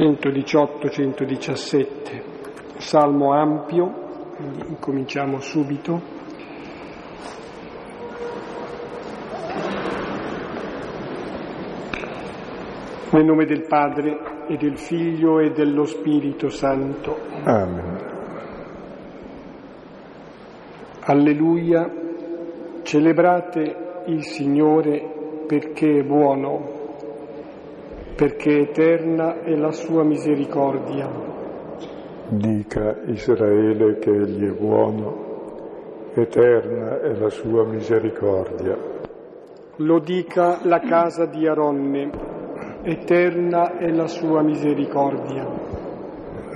118-117, salmo ampio, incominciamo subito. Nel nome del Padre e del Figlio e dello Spirito Santo. Amen. Alleluia, celebrate il Signore perché è buono perché eterna è la sua misericordia. Dica Israele che Egli è buono, eterna è la sua misericordia. Lo dica la casa di Aronne, eterna è la sua misericordia.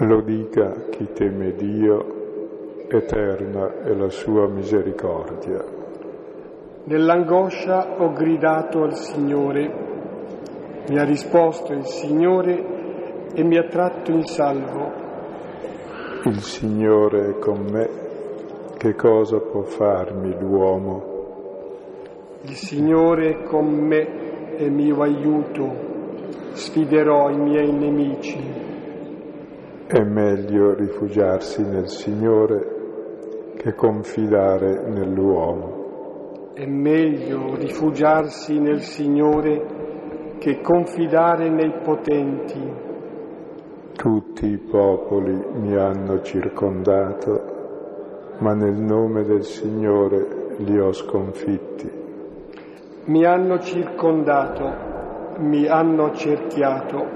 Lo dica chi teme Dio, eterna è la sua misericordia. Nell'angoscia ho gridato al Signore mi ha risposto il Signore e mi ha tratto in salvo. Il Signore è con me, che cosa può farmi l'uomo? Il Signore è con me e mio aiuto, sfiderò i miei nemici. È meglio rifugiarsi nel Signore che confidare nell'uomo. È meglio rifugiarsi nel Signore che confidare nei potenti. Tutti i popoli mi hanno circondato, ma nel nome del Signore li ho sconfitti. Mi hanno circondato, mi hanno cerchiato,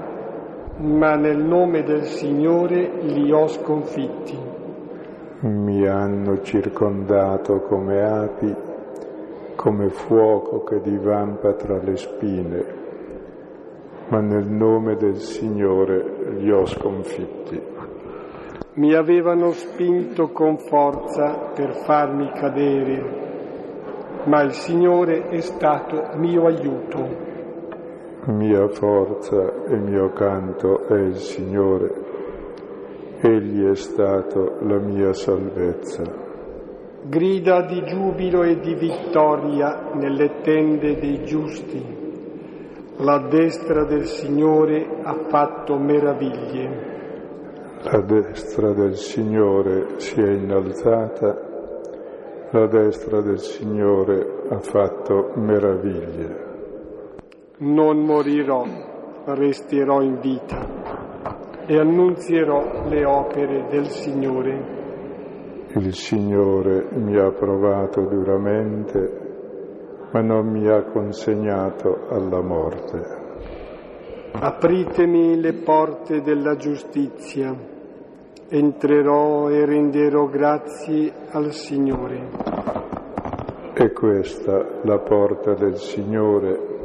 ma nel nome del Signore li ho sconfitti. Mi hanno circondato come api, come fuoco che divampa tra le spine ma nel nome del Signore li ho sconfitti. Mi avevano spinto con forza per farmi cadere, ma il Signore è stato mio aiuto. Mia forza e mio canto è il Signore, Egli è stato la mia salvezza. Grida di giubilo e di vittoria nelle tende dei giusti la destra del Signore ha fatto meraviglie. La destra del Signore si è innalzata, la destra del Signore ha fatto meraviglie. Non morirò, resterò in vita e annunzierò le opere del Signore. Il Signore mi ha provato duramente ma non mi ha consegnato alla morte. Apritemi le porte della giustizia, entrerò e renderò grazie al Signore. È questa la porta del Signore,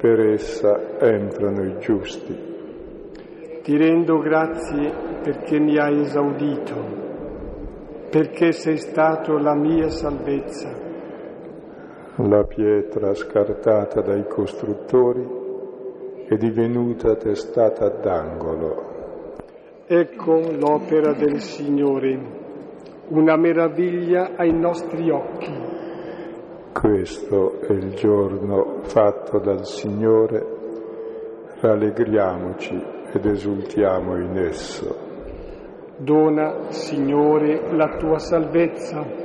per essa entrano i giusti. Ti rendo grazie perché mi hai esaudito, perché sei stato la mia salvezza la pietra scartata dai costruttori è divenuta testata d'angolo. Ecco l'opera del Signore, una meraviglia ai nostri occhi. Questo è il giorno fatto dal Signore, rallegriamoci ed esultiamo in esso. Dona, Signore, la tua salvezza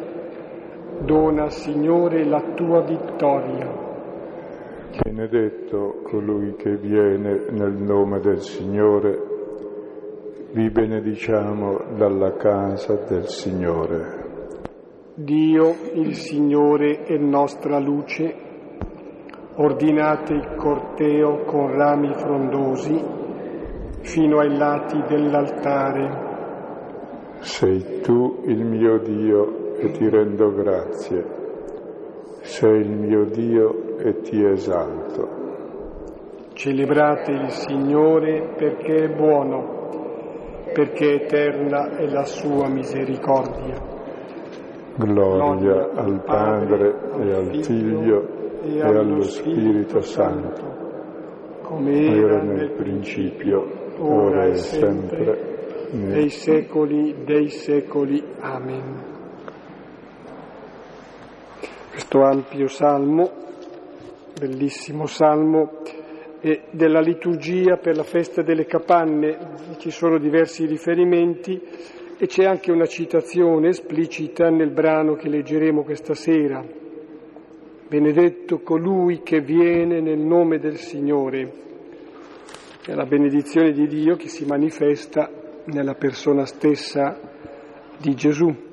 Dona, Signore, la tua vittoria. Benedetto colui che viene nel nome del Signore, vi benediciamo dalla casa del Signore. Dio, il Signore, è nostra luce. Ordinate il corteo con rami frondosi fino ai lati dell'altare. Sei tu il mio Dio e ti rendo grazie. Sei il mio Dio e ti esalto. Celebrate il Signore perché è buono, perché eterna è la sua misericordia. Gloria al Padre e al Figlio e allo Spirito Santo, come era nel principio, ora e sempre, nei secoli dei secoli. Amen questo ampio salmo, bellissimo salmo, e della liturgia per la festa delle capanne, ci sono diversi riferimenti e c'è anche una citazione esplicita nel brano che leggeremo questa sera. Benedetto colui che viene nel nome del Signore. È la benedizione di Dio che si manifesta nella persona stessa di Gesù,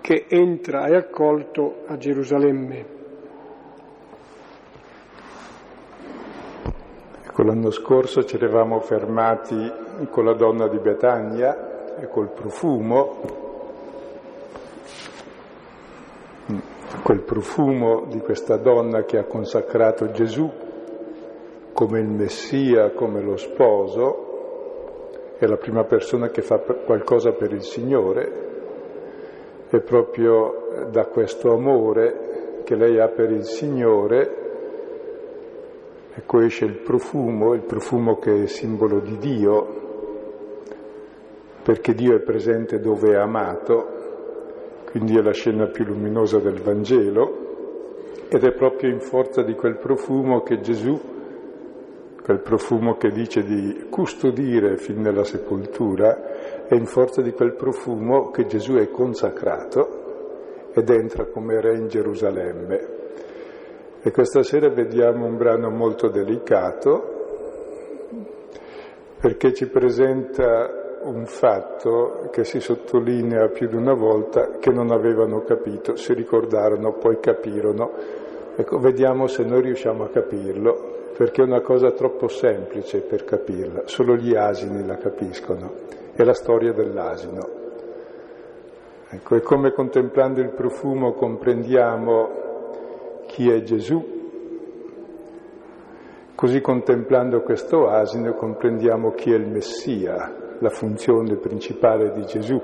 che entra e accolto a Gerusalemme. Ecco, l'anno scorso ci eravamo fermati con la donna di Betania e col profumo, quel profumo di questa donna che ha consacrato Gesù come il Messia, come lo sposo, è la prima persona che fa qualcosa per il Signore e proprio da questo amore che lei ha per il Signore Ecco esce il profumo, il profumo che è simbolo di Dio, perché Dio è presente dove è amato, quindi è la scena più luminosa del Vangelo, ed è proprio in forza di quel profumo che Gesù, quel profumo che dice di custodire fin nella sepoltura, è in forza di quel profumo che Gesù è consacrato ed entra come re in Gerusalemme. E questa sera vediamo un brano molto delicato perché ci presenta un fatto che si sottolinea più di una volta che non avevano capito, si ricordarono, poi capirono. Ecco, vediamo se noi riusciamo a capirlo, perché è una cosa troppo semplice per capirla, solo gli asini la capiscono. È la storia dell'asino. Ecco, è come contemplando il profumo comprendiamo chi è Gesù. Così contemplando questo asino comprendiamo chi è il Messia, la funzione principale di Gesù.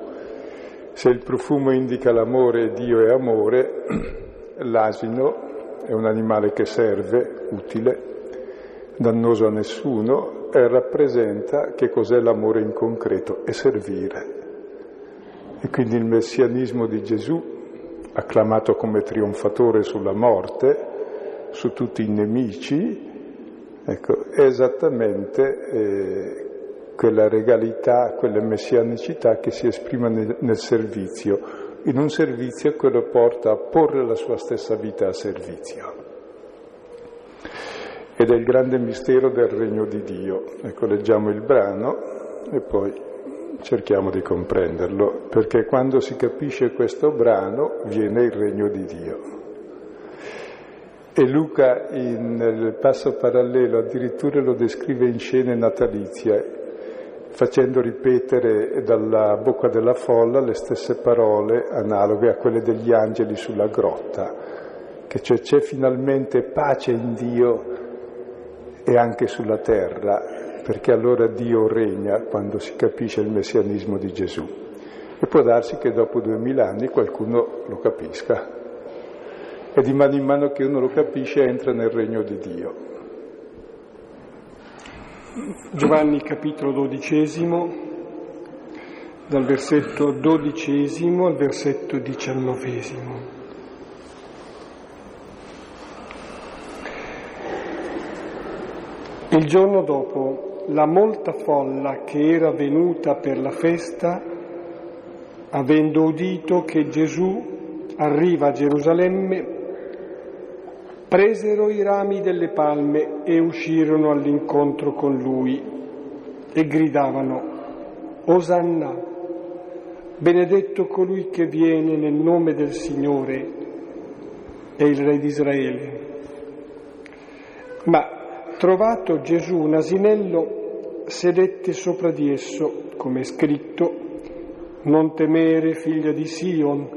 Se il profumo indica l'amore, Dio è amore, l'asino è un animale che serve, utile, dannoso a nessuno, e rappresenta che cos'è l'amore in concreto, è servire. E quindi il messianismo di Gesù acclamato come trionfatore sulla morte, su tutti i nemici, ecco, è esattamente eh, quella regalità, quella messianicità che si esprime nel, nel servizio, in un servizio che lo porta a porre la sua stessa vita a servizio. Ed è il grande mistero del regno di Dio. Ecco, leggiamo il brano e poi cerchiamo di comprenderlo, perché quando si capisce questo brano viene il regno di Dio. E Luca in, nel passo parallelo addirittura lo descrive in scene natalizie, facendo ripetere dalla bocca della folla le stesse parole analoghe a quelle degli angeli sulla grotta, che cioè c'è finalmente pace in Dio e anche sulla terra, perché allora Dio regna quando si capisce il messianismo di Gesù. E può darsi che dopo duemila anni qualcuno lo capisca. E di mano in mano che uno lo capisce entra nel regno di Dio. Giovanni capitolo dodicesimo, dal versetto dodicesimo al versetto diciannovesimo. Il giorno dopo la molta folla che era venuta per la festa, avendo udito che Gesù arriva a Gerusalemme, presero i rami delle palme e uscirono all'incontro con lui e gridavano, Osanna, benedetto colui che viene nel nome del Signore, è il Re di Israele. Ma trovato Gesù un asinello, sedette sopra di esso, come è scritto, non temere figlia di Sion,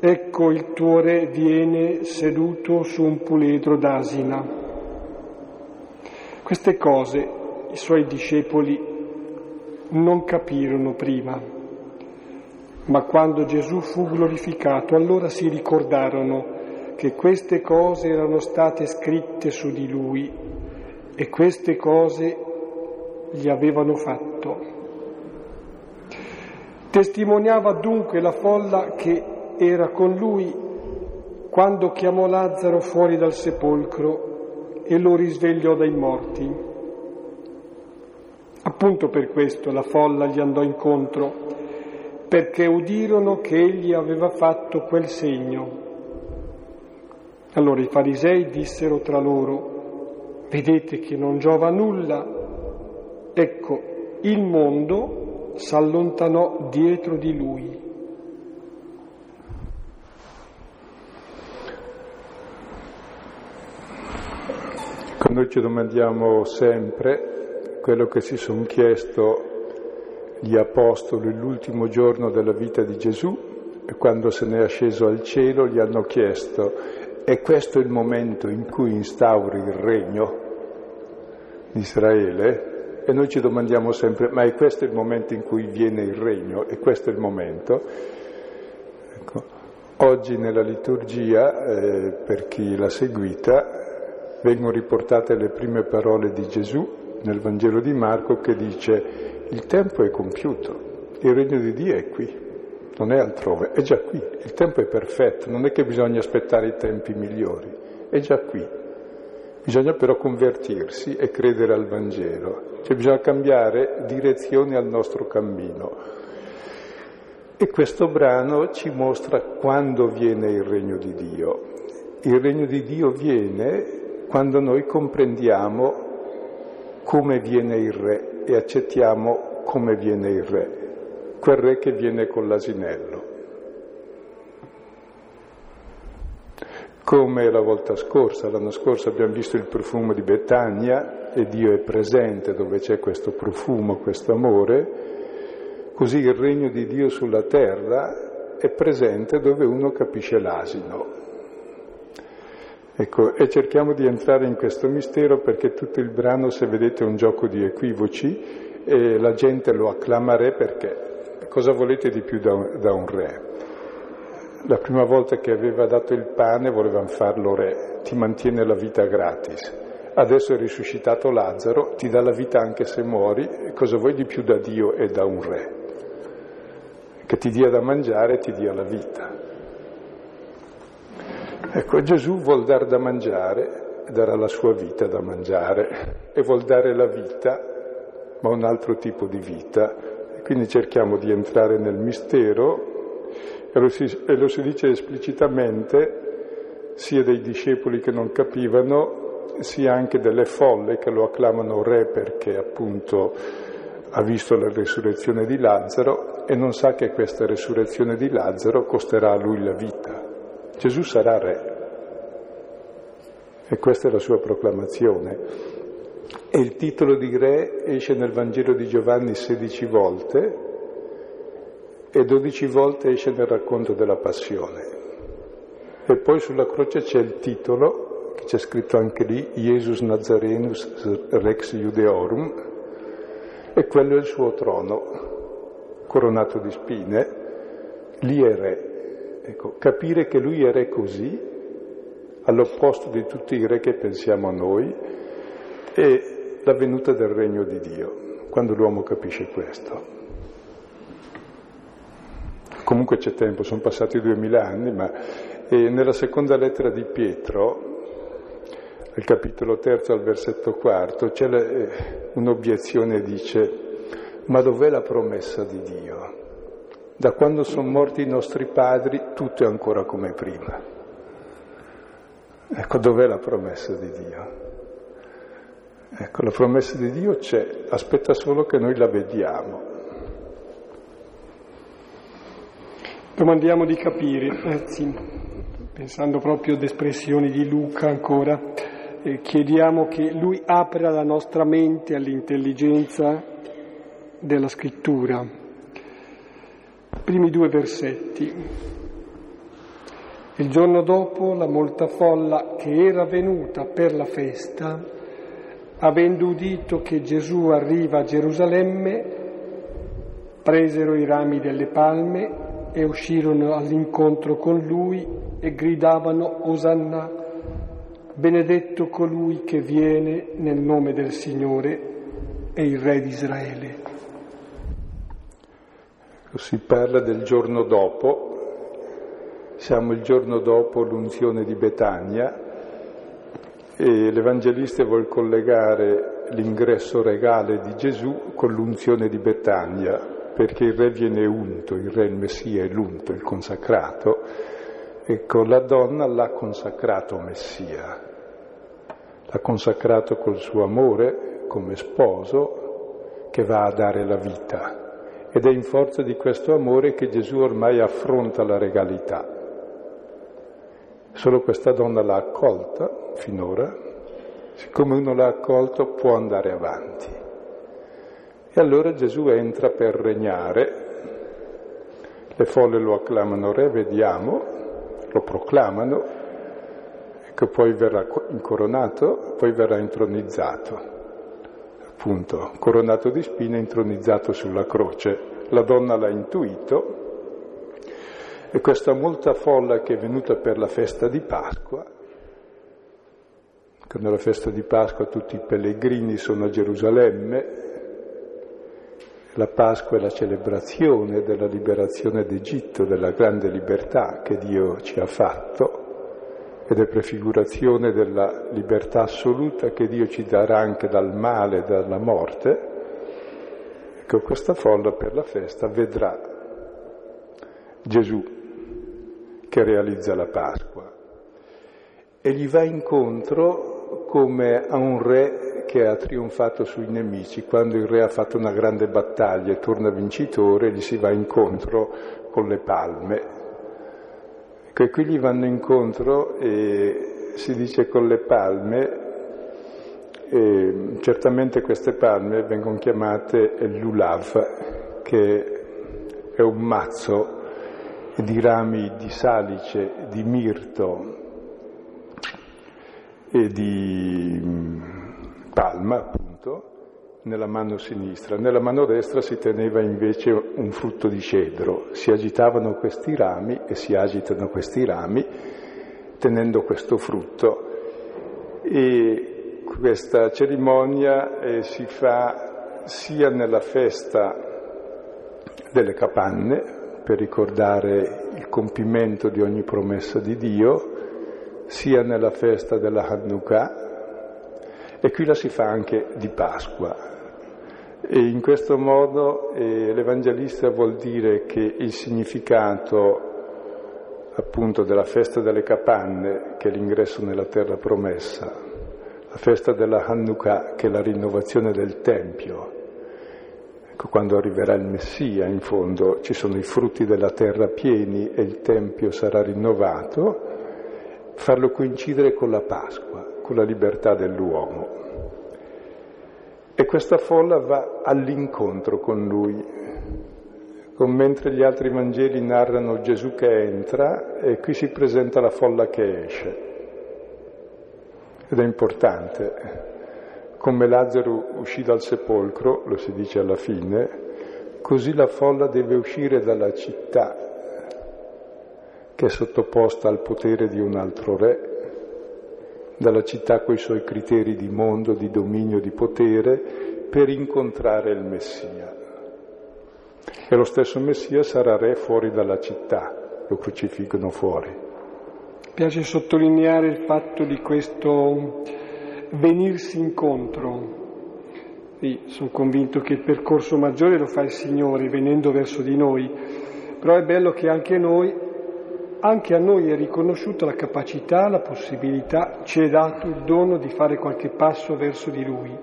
ecco il tuo re viene seduto su un puledro d'asina. Queste cose i suoi discepoli non capirono prima, ma quando Gesù fu glorificato allora si ricordarono che queste cose erano state scritte su di lui e queste cose gli avevano fatto. Testimoniava dunque la folla che era con lui quando chiamò Lazzaro fuori dal sepolcro e lo risvegliò dai morti. Appunto per questo la folla gli andò incontro, perché udirono che egli aveva fatto quel segno. Allora i farisei dissero tra loro, vedete che non giova nulla, ecco, il mondo s'allontanò dietro di lui. Noi ci domandiamo sempre quello che si sono chiesto gli apostoli l'ultimo giorno della vita di Gesù e quando se n'è asceso al cielo gli hanno chiesto è questo il momento in cui instauri il regno di Israele? E noi ci domandiamo sempre ma è questo il momento in cui viene il regno? E questo è il momento? Ecco. Oggi nella liturgia, eh, per chi l'ha seguita, vengono riportate le prime parole di Gesù nel Vangelo di Marco che dice il tempo è compiuto, il regno di Dio è qui, non è altrove, è già qui, il tempo è perfetto, non è che bisogna aspettare i tempi migliori, è già qui. Bisogna però convertirsi e credere al Vangelo, cioè bisogna cambiare direzione al nostro cammino. E questo brano ci mostra quando viene il regno di Dio. Il regno di Dio viene quando noi comprendiamo come viene il re e accettiamo come viene il re, quel re che viene con l'asinello. Come la volta scorsa, l'anno scorso abbiamo visto il profumo di Betania e Dio è presente dove c'è questo profumo, questo amore, così il regno di Dio sulla terra è presente dove uno capisce l'asino, Ecco, e cerchiamo di entrare in questo mistero perché tutto il brano, se vedete, è un gioco di equivoci e la gente lo acclama re perché cosa volete di più da un, da un re? La prima volta che aveva dato il pane volevano farlo re, ti mantiene la vita gratis. Adesso è risuscitato Lazzaro, ti dà la vita anche se muori, cosa vuoi di più da Dio e da un re? Che ti dia da mangiare e ti dia la vita. Ecco, Gesù vuol dare da mangiare, darà la sua vita da mangiare e vuol dare la vita, ma un altro tipo di vita. Quindi cerchiamo di entrare nel mistero e lo si, e lo si dice esplicitamente sia dei discepoli che non capivano, sia anche delle folle che lo acclamano re perché appunto ha visto la resurrezione di Lazzaro e non sa che questa resurrezione di Lazzaro costerà a lui la vita. Gesù sarà re. E questa è la sua proclamazione. E il titolo di re esce nel Vangelo di Giovanni 16 volte e 12 volte esce nel racconto della passione. E poi sulla croce c'è il titolo, che c'è scritto anche lì, Jesus Nazarenus Rex Judeorum, e quello è il suo trono, coronato di spine, lì è re. Ecco, capire che lui era così, all'opposto di tutti i re che pensiamo a noi, è la venuta del regno di Dio, quando l'uomo capisce questo. Comunque c'è tempo, sono passati duemila anni, ma nella seconda lettera di Pietro, al capitolo terzo al versetto quarto, c'è eh, un'obiezione, dice, ma dov'è la promessa di Dio? Da quando sono morti i nostri padri tutto è ancora come prima. Ecco dov'è la promessa di Dio. Ecco, la promessa di Dio c'è, aspetta solo che noi la vediamo. Domandiamo di capire, anzi, pensando proprio ad espressioni di Luca ancora, eh, chiediamo che Lui apra la nostra mente all'intelligenza della scrittura, primi due versetti. Il giorno dopo la molta folla che era venuta per la festa, avendo udito che Gesù arriva a Gerusalemme, presero i rami delle palme e uscirono all'incontro con lui e gridavano Osanna, benedetto colui che viene nel nome del Signore e il Re di Israele. Si parla del giorno dopo, siamo il giorno dopo l'unzione di Betania e l'Evangelista vuole collegare l'ingresso regale di Gesù con l'unzione di Betania, perché il re viene unto, il re il Messia è l'unto, il consacrato, e con la donna l'ha consacrato Messia, l'ha consacrato col suo amore come sposo che va a dare la vita. Ed è in forza di questo amore che Gesù ormai affronta la regalità. Solo questa donna l'ha accolta finora, siccome uno l'ha accolto può andare avanti. E allora Gesù entra per regnare, le folle lo acclamano re, vediamo, lo proclamano, che poi verrà incoronato, poi verrà intronizzato. Appunto, coronato di spine, intronizzato sulla croce. La donna l'ha intuito e questa molta folla che è venuta per la festa di Pasqua, quando la festa di Pasqua tutti i pellegrini sono a Gerusalemme, la Pasqua è la celebrazione della liberazione d'Egitto, della grande libertà che Dio ci ha fatto ed è prefigurazione della libertà assoluta che Dio ci darà anche dal male, dalla morte, ecco questa folla per la festa vedrà Gesù che realizza la Pasqua. E gli va incontro come a un re che ha trionfato sui nemici, quando il re ha fatto una grande battaglia e torna vincitore, gli si va incontro con le palme, che qui gli vanno incontro e si dice con le palme, e certamente queste palme vengono chiamate lulav, che è un mazzo di rami di salice, di mirto e di mm, palma, appunto, nella mano sinistra, nella mano destra si teneva invece un frutto di cedro, si agitavano questi rami e si agitano questi rami tenendo questo frutto. E questa cerimonia eh, si fa sia nella festa delle capanne per ricordare il compimento di ogni promessa di Dio, sia nella festa della Hanukkah e qui la si fa anche di Pasqua, e in questo modo eh, l'Evangelista vuol dire che il significato appunto della festa delle capanne, che è l'ingresso nella terra promessa, la festa della Hanukkah, che è la rinnovazione del Tempio, ecco quando arriverà il Messia, in fondo ci sono i frutti della terra pieni e il Tempio sarà rinnovato, farlo coincidere con la Pasqua, con la libertà dell'uomo. E questa folla va all'incontro con lui, mentre gli altri Vangeli narrano Gesù che entra e qui si presenta la folla che esce. Ed è importante. Come Lazzaro uscì dal sepolcro, lo si dice alla fine, così la folla deve uscire dalla città che è sottoposta al potere di un altro re dalla città coi suoi criteri di mondo, di dominio, di potere, per incontrare il Messia. E lo stesso Messia sarà re fuori dalla città, lo crocifiggono fuori. Mi piace sottolineare il fatto di questo venirsi incontro. Sì, sono convinto che il percorso maggiore lo fa il Signore venendo verso di noi, però è bello che anche noi anche a noi è riconosciuta la capacità, la possibilità, ci è dato il dono di fare qualche passo verso di Lui.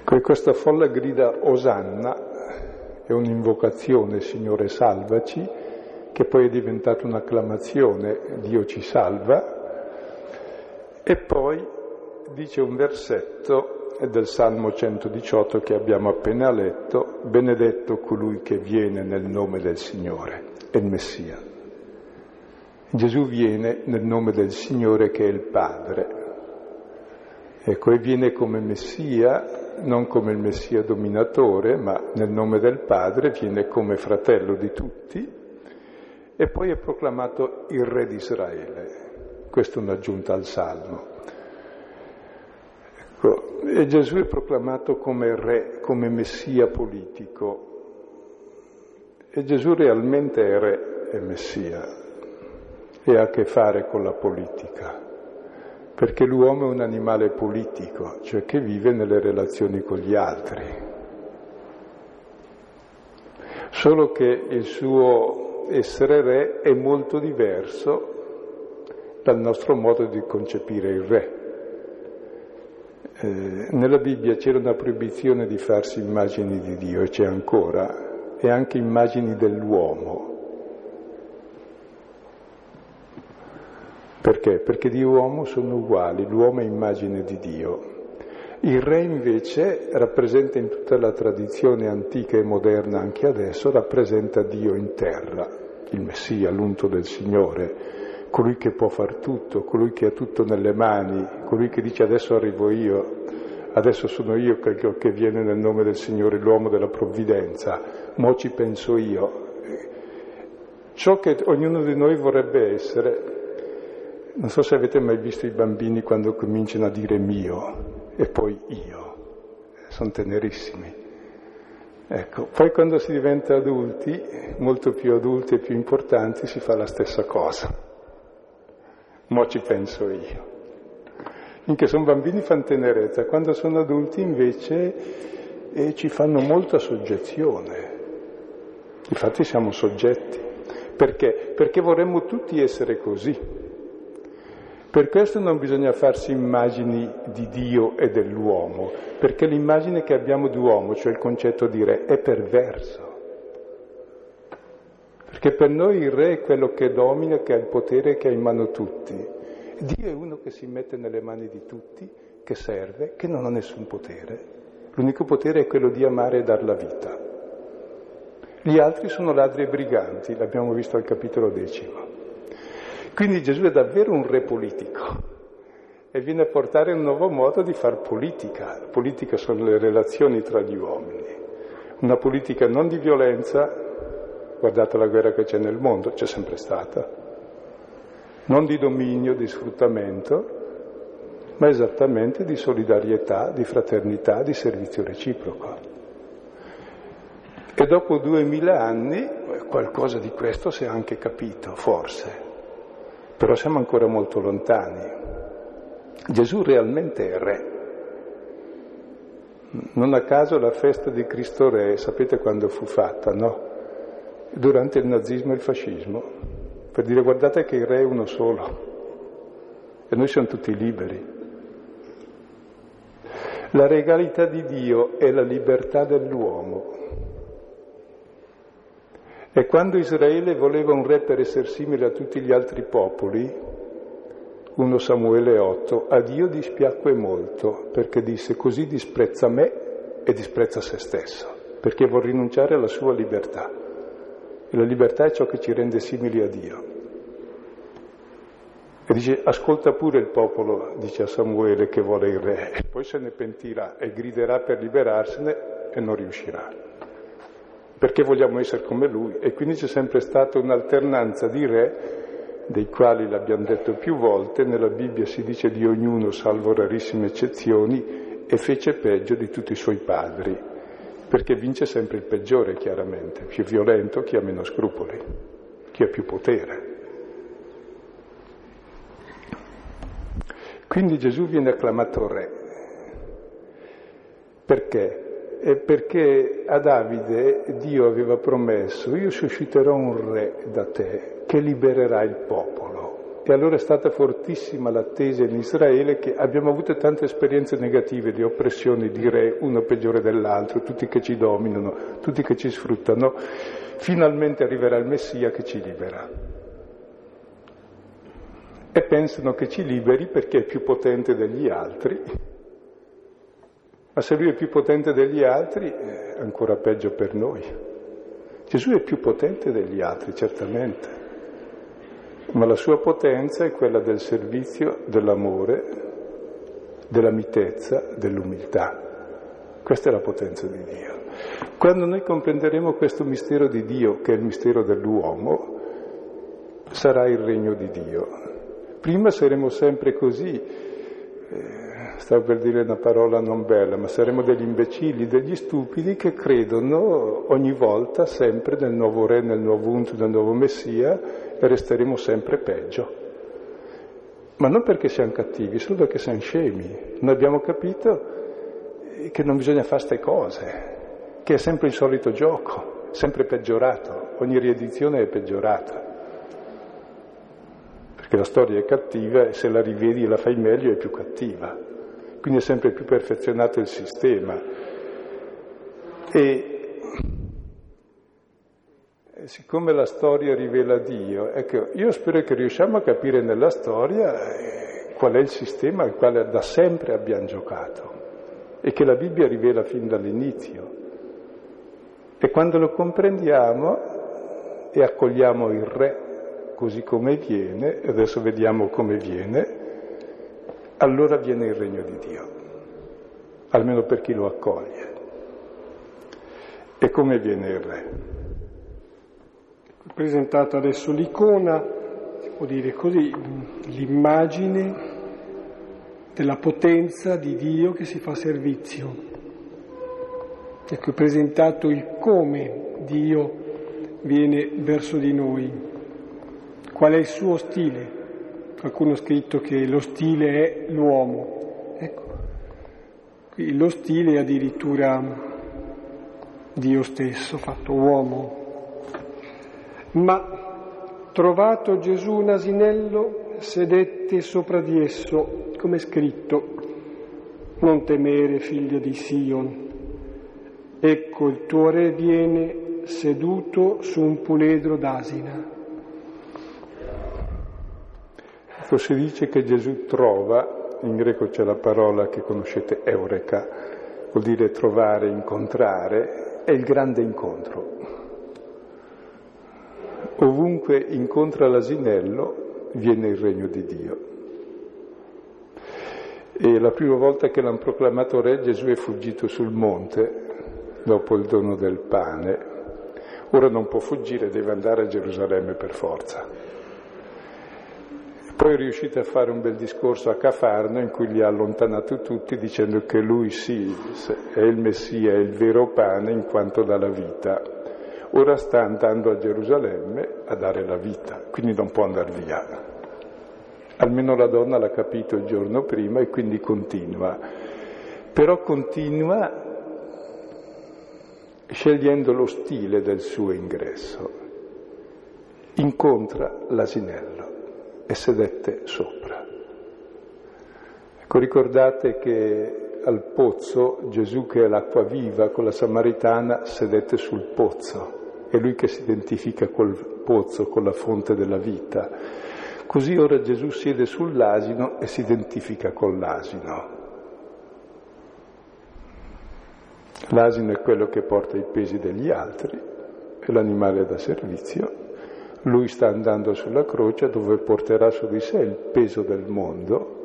Ecco, questa folla grida Osanna, è un'invocazione, Signore salvaci, che poi è diventata un'acclamazione, Dio ci salva, e poi dice un versetto del Salmo 118 che abbiamo appena letto, benedetto colui che viene nel nome del Signore, è il Messia. Gesù viene nel nome del Signore che è il Padre. Ecco, e viene come Messia, non come il Messia dominatore, ma nel nome del Padre, viene come fratello di tutti, e poi è proclamato il Re di Israele. Questa è un'aggiunta al Salmo. Ecco, e Gesù è proclamato come re, come messia politico. E Gesù realmente è re e messia. e ha a che fare con la politica, perché l'uomo è un animale politico, cioè che vive nelle relazioni con gli altri. Solo che il suo essere re è molto diverso dal nostro modo di concepire il re. Eh, nella Bibbia c'era una proibizione di farsi immagini di Dio e c'è ancora, e anche immagini dell'uomo. Perché? Perché Dio e uomo sono uguali, l'uomo è immagine di Dio. Il re invece rappresenta in tutta la tradizione antica e moderna anche adesso, rappresenta Dio in terra, il Messia, l'unto del Signore, colui che può far tutto, colui che ha tutto nelle mani, colui che dice adesso arrivo io, adesso sono io che viene nel nome del Signore, l'uomo della provvidenza, mo ci penso io. Ciò che ognuno di noi vorrebbe essere, non so se avete mai visto i bambini quando cominciano a dire mio e poi io, sono tenerissimi. Ecco, poi quando si diventa adulti, molto più adulti e più importanti, si fa la stessa cosa. Mo ci penso io. Finché sono bambini fanno tenerezza, quando sono adulti invece eh, ci fanno molta soggezione. Infatti siamo soggetti. Perché? Perché vorremmo tutti essere così. Per questo non bisogna farsi immagini di Dio e dell'uomo, perché l'immagine che abbiamo di uomo, cioè il concetto di re, è perverso. Perché per noi il re è quello che domina, che ha il potere, che ha in mano tutti. Dio è uno che si mette nelle mani di tutti, che serve, che non ha nessun potere. L'unico potere è quello di amare e dar la vita. Gli altri sono ladri e briganti, l'abbiamo visto al capitolo decimo. Quindi Gesù è davvero un re politico e viene a portare un nuovo modo di far politica. Politica sono le relazioni tra gli uomini, una politica non di violenza, Guardate la guerra che c'è nel mondo, c'è sempre stata. Non di dominio, di sfruttamento, ma esattamente di solidarietà, di fraternità, di servizio reciproco. E dopo duemila anni qualcosa di questo si è anche capito, forse, però siamo ancora molto lontani. Gesù realmente è re. Non a caso la festa di Cristo Re, sapete quando fu fatta, no? Durante il nazismo e il fascismo, per dire guardate che il re è uno solo e noi siamo tutti liberi. La regalità di Dio è la libertà dell'uomo. E quando Israele voleva un re per essere simile a tutti gli altri popoli, 1 Samuele 8, a Dio dispiacque molto perché disse così disprezza me e disprezza se stesso, perché vuol rinunciare alla sua libertà. E la libertà è ciò che ci rende simili a Dio. E dice, ascolta pure il popolo, dice a Samuele, che vuole il re, e poi se ne pentirà e griderà per liberarsene e non riuscirà. Perché vogliamo essere come lui. E quindi c'è sempre stata un'alternanza di re, dei quali l'abbiamo detto più volte, nella Bibbia si dice di ognuno, salvo rarissime eccezioni, e fece peggio di tutti i suoi padri perché vince sempre il peggiore, chiaramente, più violento chi ha meno scrupoli, chi ha più potere. Quindi Gesù viene acclamato re. Perché? È perché a Davide Dio aveva promesso, io susciterò un re da te che libererà il popolo. E allora è stata fortissima l'attesa in Israele che abbiamo avuto tante esperienze negative di oppressioni, di re, uno peggiore dell'altro, tutti che ci dominano, tutti che ci sfruttano. Finalmente arriverà il Messia che ci libera. E pensano che ci liberi perché è più potente degli altri. Ma se lui è più potente degli altri, è ancora peggio per noi. Gesù è più potente degli altri, certamente ma la sua potenza è quella del servizio, dell'amore, della mitezza, dell'umiltà. Questa è la potenza di Dio. Quando noi comprenderemo questo mistero di Dio, che è il mistero dell'uomo, sarà il regno di Dio. Prima saremo sempre così, eh, stavo per dire una parola non bella, ma saremo degli imbecilli, degli stupidi che credono ogni volta sempre nel nuovo re, nel nuovo unto, nel nuovo messia resteremo sempre peggio. Ma non perché siamo cattivi, solo perché siamo scemi. Non abbiamo capito che non bisogna fare queste cose, che è sempre il solito gioco, sempre peggiorato, ogni riedizione è peggiorata. Perché la storia è cattiva e se la rivedi e la fai meglio è più cattiva. Quindi è sempre più perfezionato il sistema. E siccome la storia rivela Dio, ecco, io spero che riusciamo a capire nella storia eh, qual è il sistema al quale da sempre abbiamo giocato e che la Bibbia rivela fin dall'inizio. E quando lo comprendiamo e accogliamo il Re così come viene, e adesso vediamo come viene, allora viene il regno di Dio, almeno per chi lo accoglie. E come viene il Re? Presentata adesso l'icona, si può dire così, l'immagine della potenza di Dio che si fa servizio. Ecco, è presentato il come Dio viene verso di noi, qual è il suo stile. Qualcuno ha scritto che lo stile è l'uomo. Ecco, qui lo stile è addirittura Dio stesso, fatto uomo. Ma trovato Gesù un asinello, sedette sopra di esso, come scritto, non temere, figlio di Sion. Ecco il tuo re viene seduto su un puledro d'asina. Ecco, si dice che Gesù trova, in greco c'è la parola che conoscete, eureka, vuol dire trovare, incontrare, è il grande incontro ovunque incontra l'asinello viene il regno di Dio. E la prima volta che l'hanno proclamato re Gesù è fuggito sul monte dopo il dono del pane. Ora non può fuggire, deve andare a Gerusalemme per forza. Poi è riuscito a fare un bel discorso a Cafarno in cui li ha allontanato tutti dicendo che lui sì, è il Messia, è il vero pane in quanto dà la vita ora sta andando a Gerusalemme a dare la vita, quindi non può andare via. Almeno la donna l'ha capito il giorno prima e quindi continua. Però continua scegliendo lo stile del suo ingresso. Incontra l'asinello e sedette sopra. Ecco, ricordate che al pozzo Gesù, che è l'acqua viva con la Samaritana, sedette sul pozzo è lui che si identifica col pozzo, con la fonte della vita. Così ora Gesù siede sull'asino e si identifica con l'asino. L'asino è quello che porta i pesi degli altri, è l'animale da servizio. Lui sta andando sulla croce dove porterà su di sé il peso del mondo,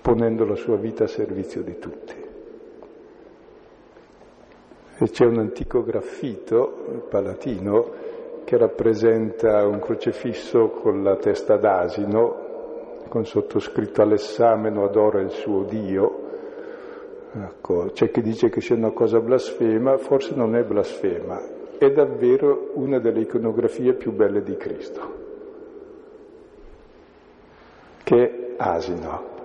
ponendo la sua vita a servizio di tutti. C'è un antico graffito palatino che rappresenta un crocifisso con la testa d'asino, con sottoscritto Alessameno adora il suo Dio. Ecco, c'è chi dice che sia una cosa blasfema, forse non è blasfema, è davvero una delle iconografie più belle di Cristo, che è asino.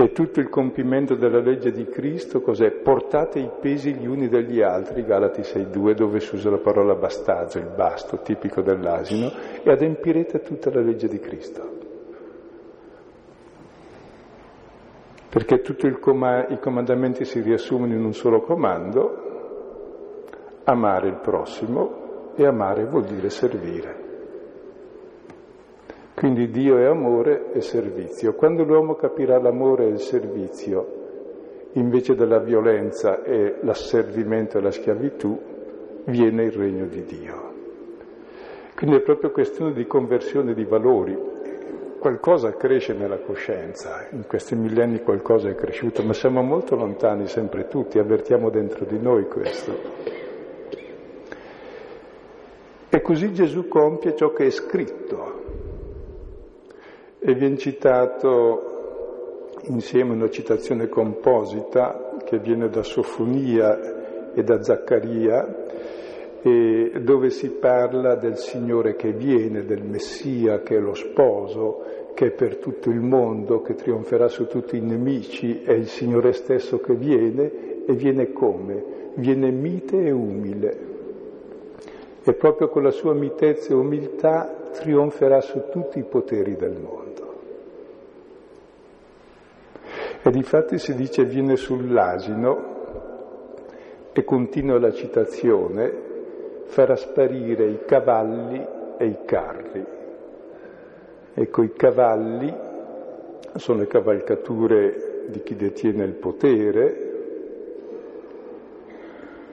E tutto il compimento della legge di Cristo cos'è? Portate i pesi gli uni degli altri, Galati 6.2, dove si usa la parola bastaggio, il basto, tipico dell'asino, e adempirete tutta la legge di Cristo. Perché tutti com- i comandamenti si riassumono in un solo comando, amare il prossimo, e amare vuol dire servire. Quindi Dio è amore e servizio. Quando l'uomo capirà l'amore e il servizio invece della violenza e l'asservimento e la schiavitù, viene il regno di Dio. Quindi è proprio questione di conversione di valori. Qualcosa cresce nella coscienza, in questi millenni qualcosa è cresciuto, ma siamo molto lontani sempre tutti, avvertiamo dentro di noi questo. E così Gesù compie ciò che è scritto, e viene citato insieme una citazione composita che viene da Sofonia e da Zaccaria dove si parla del Signore che viene, del Messia che è lo sposo, che è per tutto il mondo, che trionferà su tutti i nemici, è il Signore stesso che viene e viene come? Viene mite e umile. E proprio con la sua mitezza e umiltà trionferà su tutti i poteri del mondo. E difatti si dice viene sull'asino e continua la citazione, farà sparire i cavalli e i carri. Ecco, i cavalli sono le cavalcature di chi detiene il potere,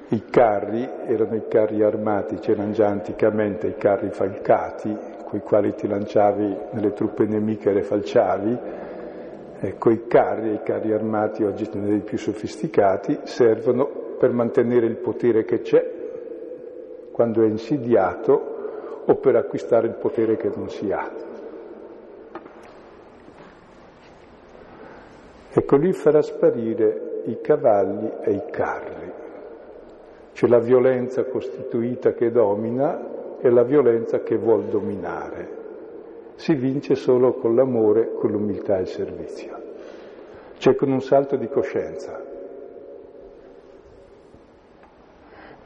i carri erano i carri armati, c'erano già anticamente i carri falcati, con i quali ti lanciavi nelle truppe nemiche e le falciavi. Ecco, i carri i carri armati, oggi dei più sofisticati, servono per mantenere il potere che c'è quando è insidiato o per acquistare il potere che non si ha. Ecco lì farà sparire i cavalli e i carri. C'è la violenza costituita che domina e la violenza che vuol dominare. Si vince solo con l'amore, con l'umiltà e il servizio. Cioè con un salto di coscienza.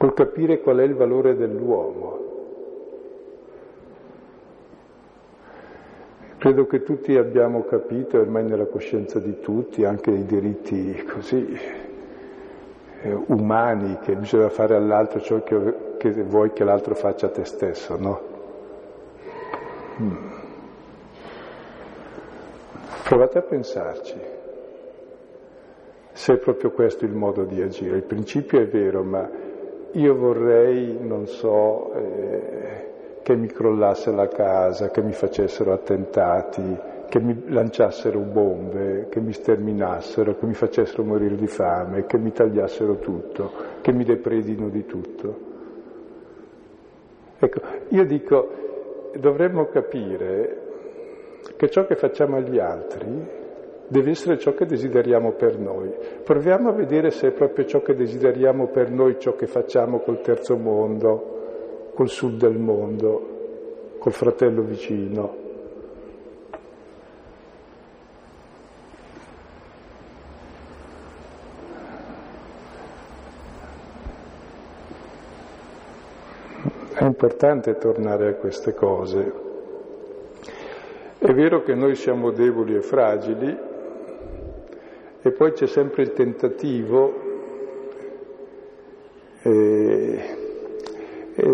col capire qual è il valore dell'uomo. Credo che tutti abbiamo capito, ormai nella coscienza di tutti, anche i diritti così eh, umani, che bisogna fare all'altro ciò che, che, vuoi che l'altro faccia a te stesso, no? Mm. Provate a pensarci se è proprio questo il modo di agire. Il principio è vero, ma io vorrei, non so, eh, che mi crollasse la casa, che mi facessero attentati, che mi lanciassero bombe, che mi sterminassero, che mi facessero morire di fame, che mi tagliassero tutto, che mi depredino di tutto. Ecco, io dico, dovremmo capire che ciò che facciamo agli altri deve essere ciò che desideriamo per noi. Proviamo a vedere se è proprio ciò che desideriamo per noi ciò che facciamo col terzo mondo, col sud del mondo, col fratello vicino. È importante tornare a queste cose. È vero che noi siamo deboli e fragili, e poi c'è sempre il tentativo eh,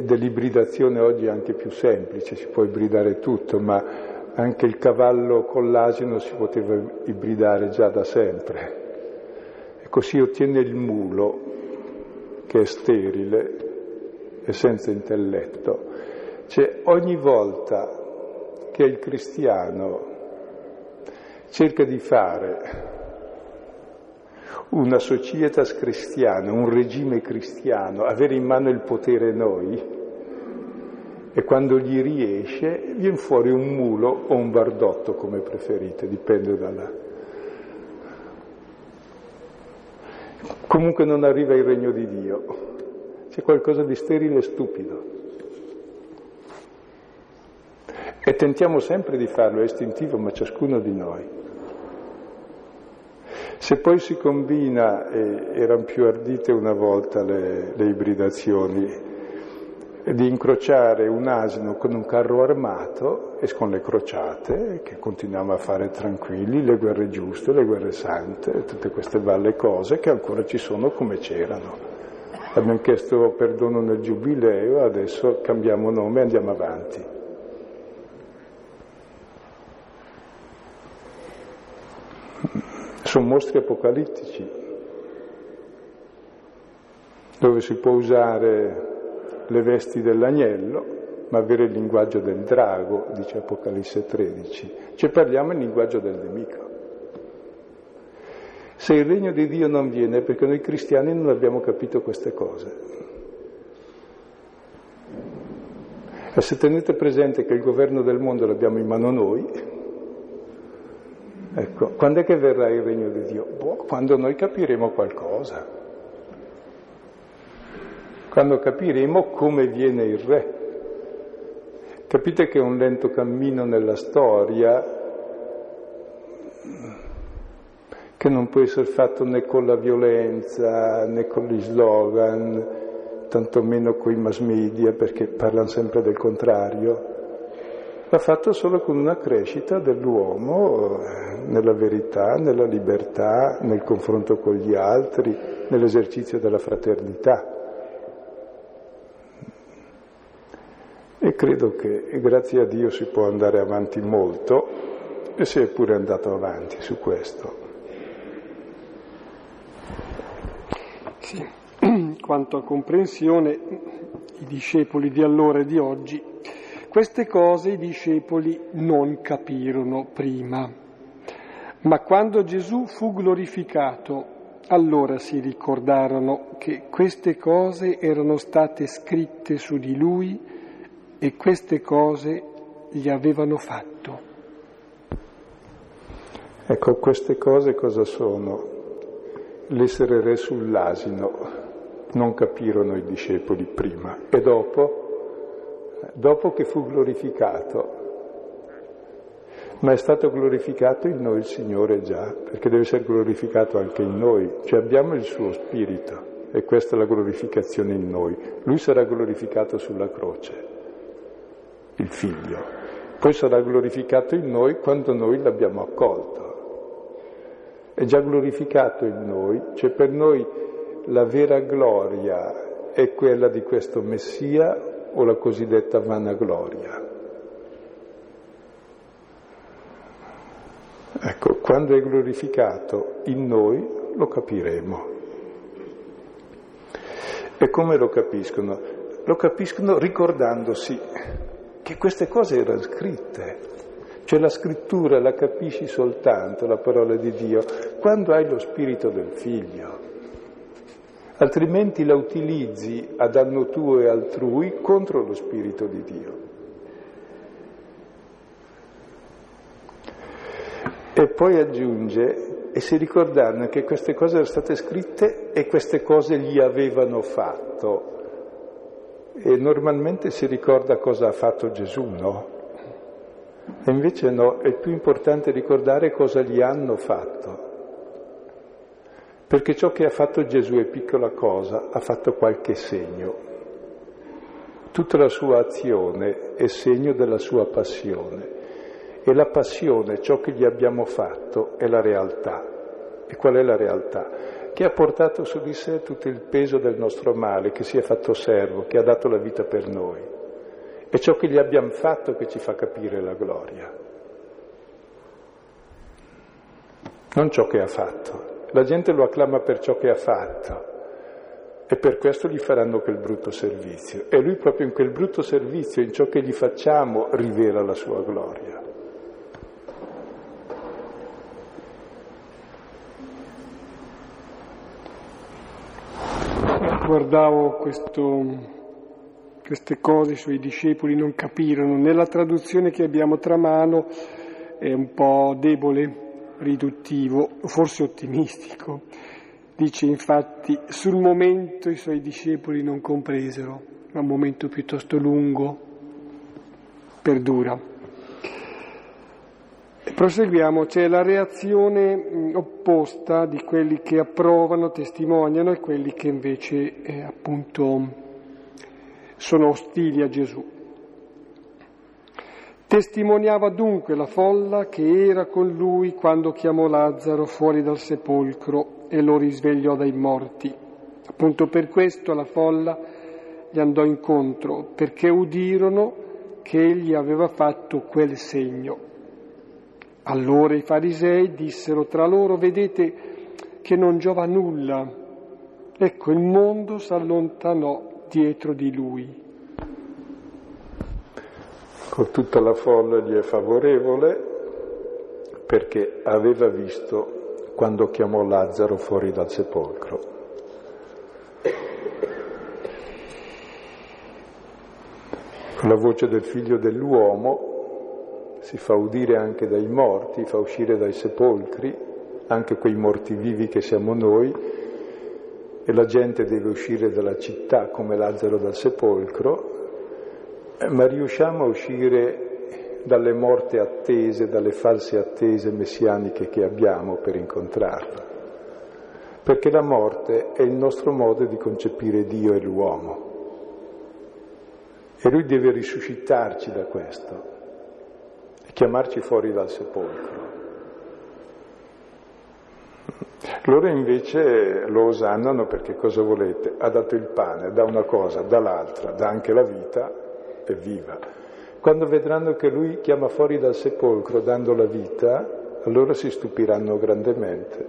dell'ibridazione oggi anche più semplice, si può ibridare tutto, ma anche il cavallo con l'asino si poteva ibridare già da sempre. E così ottiene il mulo, che è sterile e senza intelletto. Cioè ogni volta che il cristiano cerca di fare una societas cristiana, un regime cristiano, avere in mano il potere noi, e quando gli riesce viene fuori un mulo o un bardotto come preferite, dipende dalla... Comunque non arriva il regno di Dio, c'è qualcosa di sterile e stupido. E tentiamo sempre di farlo, è istintivo, ma ciascuno di noi. Se poi si combina, e erano più ardite una volta le, le ibridazioni, di incrociare un asino con un carro armato e con le crociate, che continuiamo a fare tranquilli, le guerre giuste, le guerre sante, tutte queste belle cose che ancora ci sono come c'erano. Abbiamo chiesto perdono nel giubileo, adesso cambiamo nome e andiamo avanti. Sono mostri apocalittici, dove si può usare le vesti dell'agnello, ma avere il linguaggio del drago, dice Apocalisse 13. Cioè parliamo il linguaggio del nemico. Se il regno di Dio non viene è perché noi cristiani non abbiamo capito queste cose. E se tenete presente che il governo del mondo l'abbiamo in mano noi, Ecco, quando è che verrà il regno di Dio? Boh, quando noi capiremo qualcosa. quando capiremo come viene il re. Capite che è un lento cammino nella storia che non può essere fatto né con la violenza né con gli slogan, tantomeno con i mass media perché parlano sempre del contrario, va fatto solo con una crescita dell'uomo eh, nella verità, nella libertà, nel confronto con gli altri, nell'esercizio della fraternità. E credo che grazie a Dio si può andare avanti molto e si è pure andato avanti su questo. Sì. Quanto a comprensione, i discepoli di allora e di oggi, queste cose i discepoli non capirono prima. Ma quando Gesù fu glorificato, allora si ricordarono che queste cose erano state scritte su di lui e queste cose gli avevano fatto. Ecco, queste cose cosa sono? l'essere re sull'asino non capirono i discepoli prima e dopo, dopo che fu glorificato. Ma è stato glorificato in noi il Signore già, perché deve essere glorificato anche in noi, cioè abbiamo il suo spirito e questa è la glorificazione in noi. Lui sarà glorificato sulla croce, il figlio, poi sarà glorificato in noi quando noi l'abbiamo accolto è già glorificato in noi, cioè per noi la vera gloria è quella di questo Messia o la cosiddetta vanagloria. Ecco, quando è glorificato in noi lo capiremo. E come lo capiscono? Lo capiscono ricordandosi che queste cose erano scritte, cioè la scrittura la capisci soltanto, la parola di Dio, quando hai lo spirito del figlio. Altrimenti la utilizzi a danno tuo e altrui contro lo spirito di Dio. E poi aggiunge, e si ricordano che queste cose erano state scritte e queste cose gli avevano fatto. E normalmente si ricorda cosa ha fatto Gesù, no? E invece no, è più importante ricordare cosa gli hanno fatto. Perché ciò che ha fatto Gesù è piccola cosa, ha fatto qualche segno. Tutta la sua azione è segno della sua passione. E la passione, ciò che gli abbiamo fatto, è la realtà. E qual è la realtà? Che ha portato su di sé tutto il peso del nostro male, che si è fatto servo, che ha dato la vita per noi. È ciò che gli abbiamo fatto che ci fa capire la gloria, non ciò che ha fatto. La gente lo acclama per ciò che ha fatto e per questo gli faranno quel brutto servizio. E lui proprio in quel brutto servizio, in ciò che gli facciamo, rivela la sua gloria. Guardavo questo queste cose i suoi discepoli non capirono. Nella traduzione che abbiamo tra mano è un po' debole, riduttivo, forse ottimistico. Dice infatti, sul momento i suoi discepoli non compresero, ma un momento piuttosto lungo perdura. Proseguiamo, c'è la reazione opposta di quelli che approvano, testimoniano e quelli che invece eh, appunto sono ostili a Gesù. Testimoniava dunque la folla che era con lui quando chiamò Lazzaro fuori dal sepolcro e lo risvegliò dai morti. Appunto per questo la folla gli andò incontro, perché udirono che egli aveva fatto quel segno. Allora i farisei dissero tra loro, vedete che non giova nulla. Ecco, il mondo s'allontanò dietro di lui. Con tutta la folla gli è favorevole perché aveva visto quando chiamò Lazzaro fuori dal sepolcro. Con la voce del figlio dell'uomo si fa udire anche dai morti, fa uscire dai sepolcri, anche quei morti vivi che siamo noi, e la gente deve uscire dalla città come Lazzaro dal sepolcro, ma riusciamo a uscire dalle morte attese, dalle false attese messianiche che abbiamo per incontrarlo. Perché la morte è il nostro modo di concepire Dio e l'uomo. E lui deve risuscitarci da questo e chiamarci fuori dal sepolcro. Loro invece lo osannano perché cosa volete? Ha dato il pane, dà una cosa, dà l'altra, dà anche la vita e viva. Quando vedranno che lui chiama fuori dal sepolcro dando la vita, allora si stupiranno grandemente.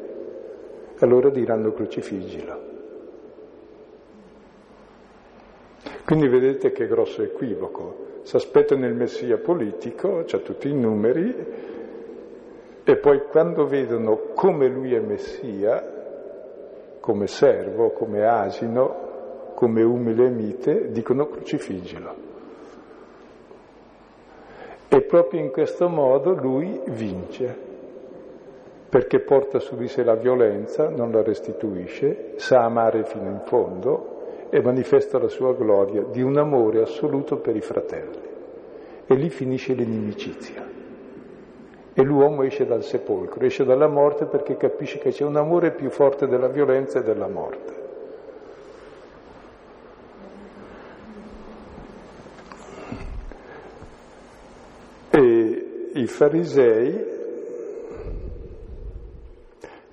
Allora diranno crucifiggilo. Quindi vedete che grosso equivoco. Si aspettano il messia politico, c'ha tutti i numeri, e poi quando vedono come lui è Messia, come servo, come asino, come umile mite, dicono crucifiggilo. E proprio in questo modo lui vince, perché porta su di sé la violenza, non la restituisce, sa amare fino in fondo e manifesta la sua gloria di un amore assoluto per i fratelli. E lì finisce l'inimicizia e l'uomo esce dal sepolcro, esce dalla morte perché capisce che c'è un amore più forte della violenza e della morte. E i farisei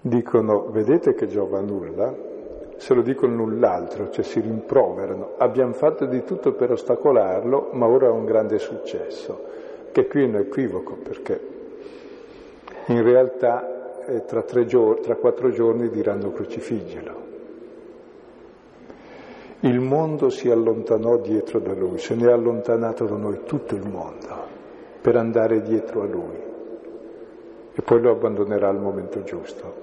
dicono, vedete che Giova nulla? Se lo dicono null'altro, cioè si rimproverano. Abbiamo fatto di tutto per ostacolarlo, ma ora ha un grande successo. Che qui è un equivoco, perché in realtà eh, tra, giorni, tra quattro giorni diranno crucifiggelo. Il mondo si allontanò dietro da lui, se ne è allontanato da noi tutto il mondo per andare dietro a lui e poi lo abbandonerà al momento giusto.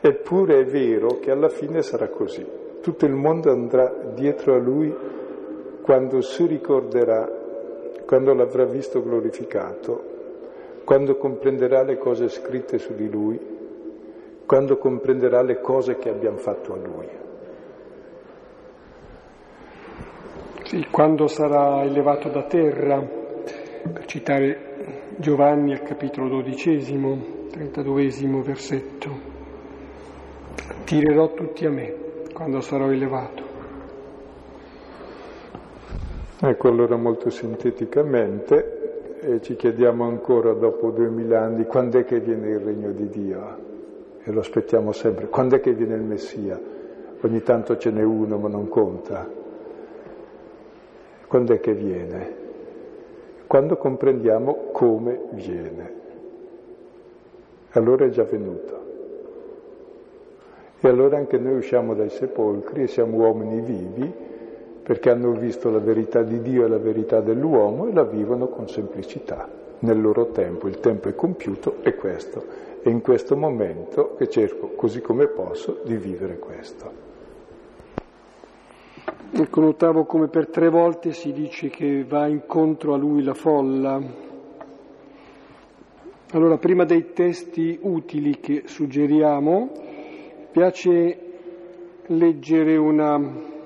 Eppure è vero che alla fine sarà così, tutto il mondo andrà dietro a lui quando si ricorderà, quando l'avrà visto glorificato quando comprenderà le cose scritte su di Lui, quando comprenderà le cose che abbiamo fatto a Lui. Sì, quando sarà elevato da terra, per citare Giovanni al capitolo dodicesimo, trentaduesimo versetto, tirerò tutti a me quando sarò elevato. Ecco allora molto sinteticamente e ci chiediamo ancora dopo duemila anni quando è che viene il regno di Dio e lo aspettiamo sempre, quando è che viene il Messia? Ogni tanto ce n'è uno ma non conta. Quando è che viene? Quando comprendiamo come viene. Allora è già venuto. E allora anche noi usciamo dai sepolcri e siamo uomini vivi perché hanno visto la verità di Dio e la verità dell'uomo e la vivono con semplicità nel loro tempo. Il tempo è compiuto, è questo. E in questo momento che cerco, così come posso, di vivere questo. Ecco, notavo come per tre volte si dice che va incontro a lui la folla. Allora, prima dei testi utili che suggeriamo, piace leggere una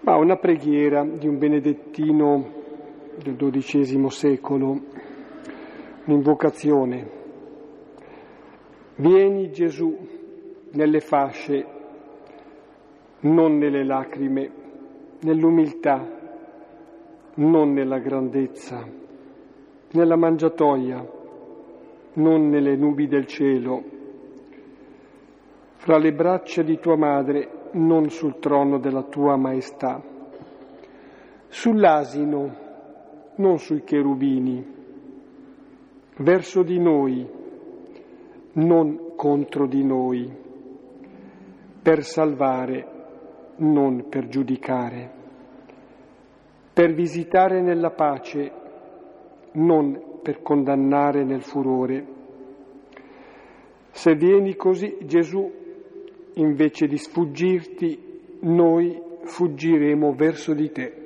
ma una preghiera di un benedettino del XII secolo, un'invocazione. Vieni Gesù nelle fasce, non nelle lacrime, nell'umiltà, non nella grandezza, nella mangiatoia, non nelle nubi del cielo, fra le braccia di tua madre, non sul trono della tua maestà, sull'asino, non sui cherubini, verso di noi, non contro di noi, per salvare, non per giudicare, per visitare nella pace, non per condannare nel furore. Se vieni così, Gesù, invece di sfuggirti, noi fuggiremo verso di te.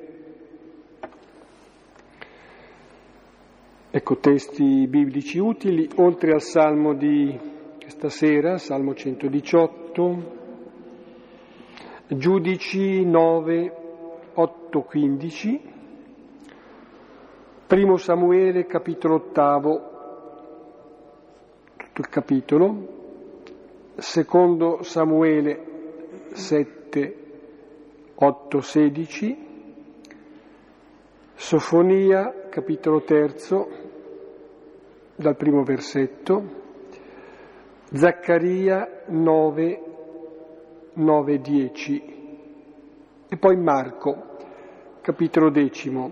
Ecco testi biblici utili, oltre al salmo di questa sera, salmo 118, Giudici 9, 8, 15, Primo Samuele capitolo ottavo, tutto il capitolo, Secondo Samuele 7, 8, 16, Sofonia capitolo terzo, dal primo versetto, Zaccaria 9, 9, 10 e poi Marco capitolo decimo,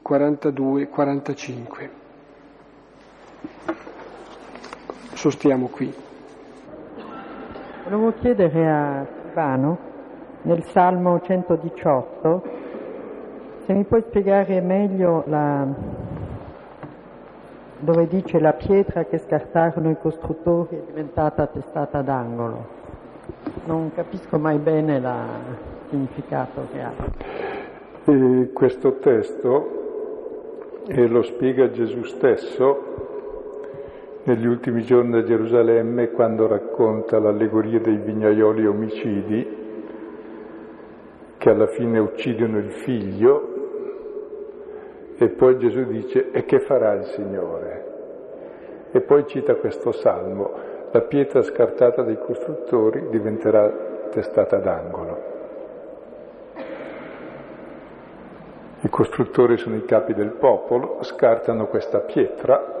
42, 45. Sostiamo qui. Volevo chiedere a Ivano, nel Salmo 118, se mi puoi spiegare meglio la, dove dice la pietra che scartarono i costruttori è diventata testata d'angolo. Non capisco mai bene il significato che ha. E questo testo e lo spiega Gesù stesso negli ultimi giorni a Gerusalemme quando racconta l'allegoria dei vignaioli omicidi che alla fine uccidono il figlio e poi Gesù dice e che farà il Signore? E poi cita questo salmo, la pietra scartata dai costruttori diventerà testata d'angolo. I costruttori sono i capi del popolo, scartano questa pietra,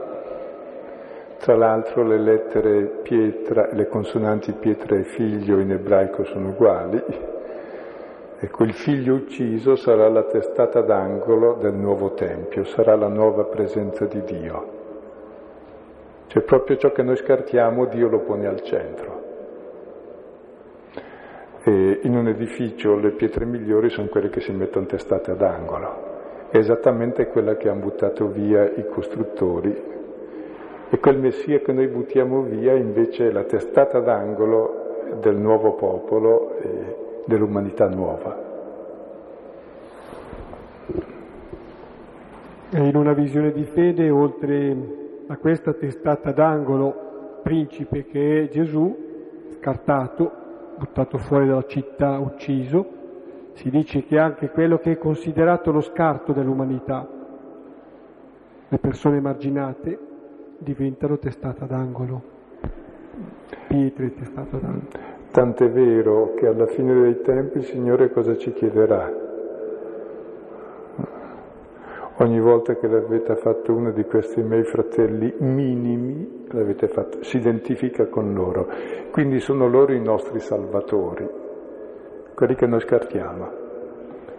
tra l'altro le lettere pietra, le consonanti pietra e figlio in ebraico sono uguali, ecco il figlio ucciso sarà la testata d'angolo del nuovo Tempio, sarà la nuova presenza di Dio. Cioè proprio ciò che noi scartiamo Dio lo pone al centro. E in un edificio le pietre migliori sono quelle che si mettono testate ad angolo. È esattamente quella che hanno buttato via i costruttori. E quel Messia che noi buttiamo via invece è la testata d'angolo del nuovo popolo e dell'umanità nuova. E in una visione di fede, oltre a questa testata d'angolo, principe che è Gesù, scartato, buttato fuori dalla città, ucciso, si dice che anche quello che è considerato lo scarto dell'umanità, le persone marginate, diventano testata d'angolo, pietre testata d'angolo. Tant'è vero che alla fine dei tempi il Signore cosa ci chiederà? Ogni volta che l'avete fatto uno di questi miei fratelli minimi, l'avete fatto, si identifica con loro. Quindi sono loro i nostri salvatori, quelli che noi scartiamo.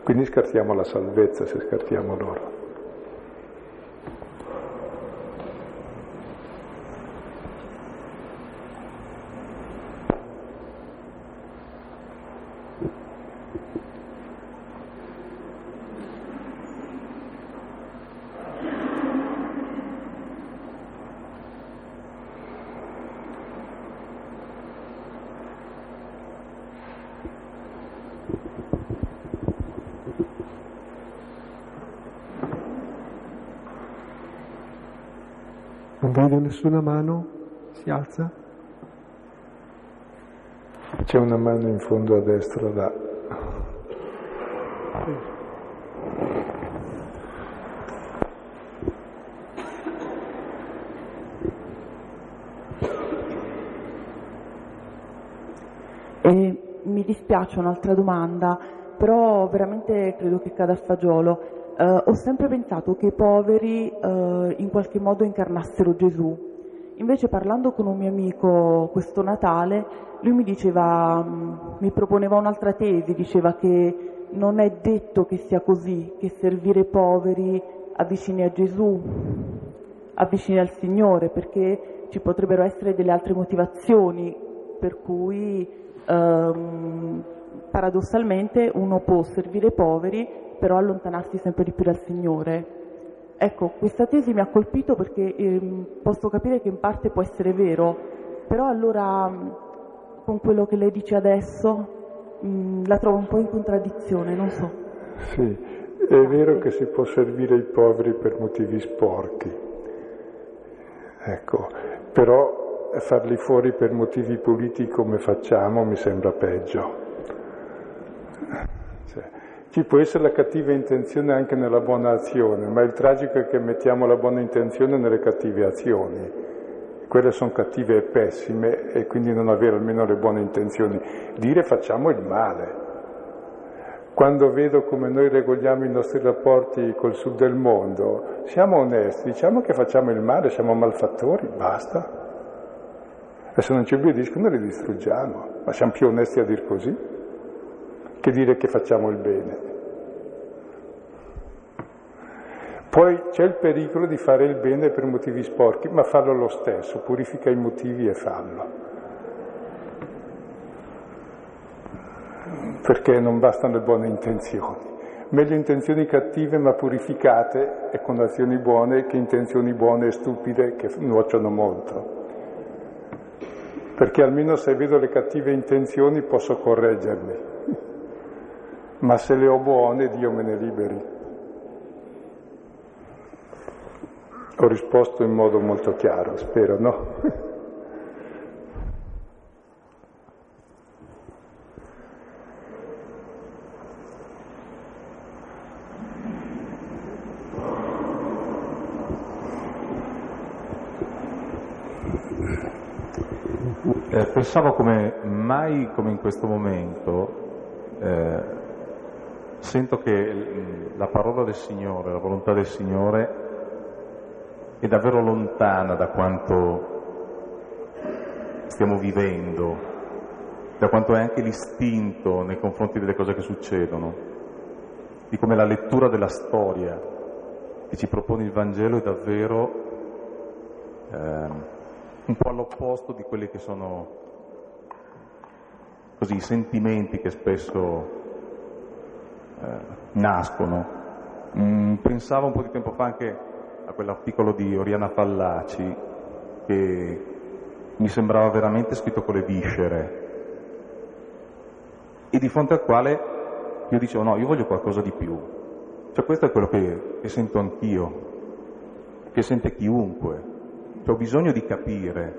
Quindi scartiamo la salvezza se scartiamo loro. Non vedo nessuna mano? Si alza? C'è una mano in fondo a destra là. E mi dispiace un'altra domanda, però veramente credo che cada a fagiolo. Eh, ho sempre pensato che i poveri eh, in qualche modo incarnassero Gesù. Invece parlando con un mio amico questo Natale, lui mi diceva, mm, mi proponeva un'altra tesi, diceva che non è detto che sia così, che servire i poveri avvicini a Gesù, avvicini al Signore, perché ci potrebbero essere delle altre motivazioni per cui ehm, paradossalmente uno può servire i poveri però allontanarsi sempre di più dal Signore. Ecco, questa tesi mi ha colpito perché ehm, posso capire che in parte può essere vero, però allora con quello che lei dice adesso mh, la trovo un po' in contraddizione, non so. Sì, è vero che si può servire i poveri per motivi sporchi, ecco, però farli fuori per motivi politici come facciamo mi sembra peggio. Ci può essere la cattiva intenzione anche nella buona azione, ma il tragico è che mettiamo la buona intenzione nelle cattive azioni. Quelle sono cattive e pessime e quindi non avere almeno le buone intenzioni. Dire facciamo il male. Quando vedo come noi regoliamo i nostri rapporti col sud del mondo, siamo onesti, diciamo che facciamo il male, siamo malfattori, basta. E se non ci obbediscono li distruggiamo, ma siamo più onesti a dir così che dire che facciamo il bene. Poi c'è il pericolo di fare il bene per motivi sporchi, ma farlo lo stesso, purifica i motivi e fallo. Perché non bastano le buone intenzioni. Meglio intenzioni cattive ma purificate e con azioni buone che intenzioni buone e stupide che nuociono molto. Perché almeno se vedo le cattive intenzioni posso correggerle ma se le ho buone Dio me ne liberi. Ho risposto in modo molto chiaro, spero, no? Eh, pensavo come mai come in questo momento eh, sento che la parola del Signore, la volontà del Signore è davvero lontana da quanto stiamo vivendo, da quanto è anche l'istinto nei confronti delle cose che succedono, di come la lettura della storia che ci propone il Vangelo è davvero eh, un po' all'opposto di quelli che sono così i sentimenti che spesso eh, nascono. Mm, pensavo un po' di tempo fa anche a quell'articolo di Oriana Fallaci che mi sembrava veramente scritto con le viscere e di fronte al quale io dicevo no, io voglio qualcosa di più. Cioè questo è quello che, che sento anch'io, che sente chiunque. Cioè, ho bisogno di capire,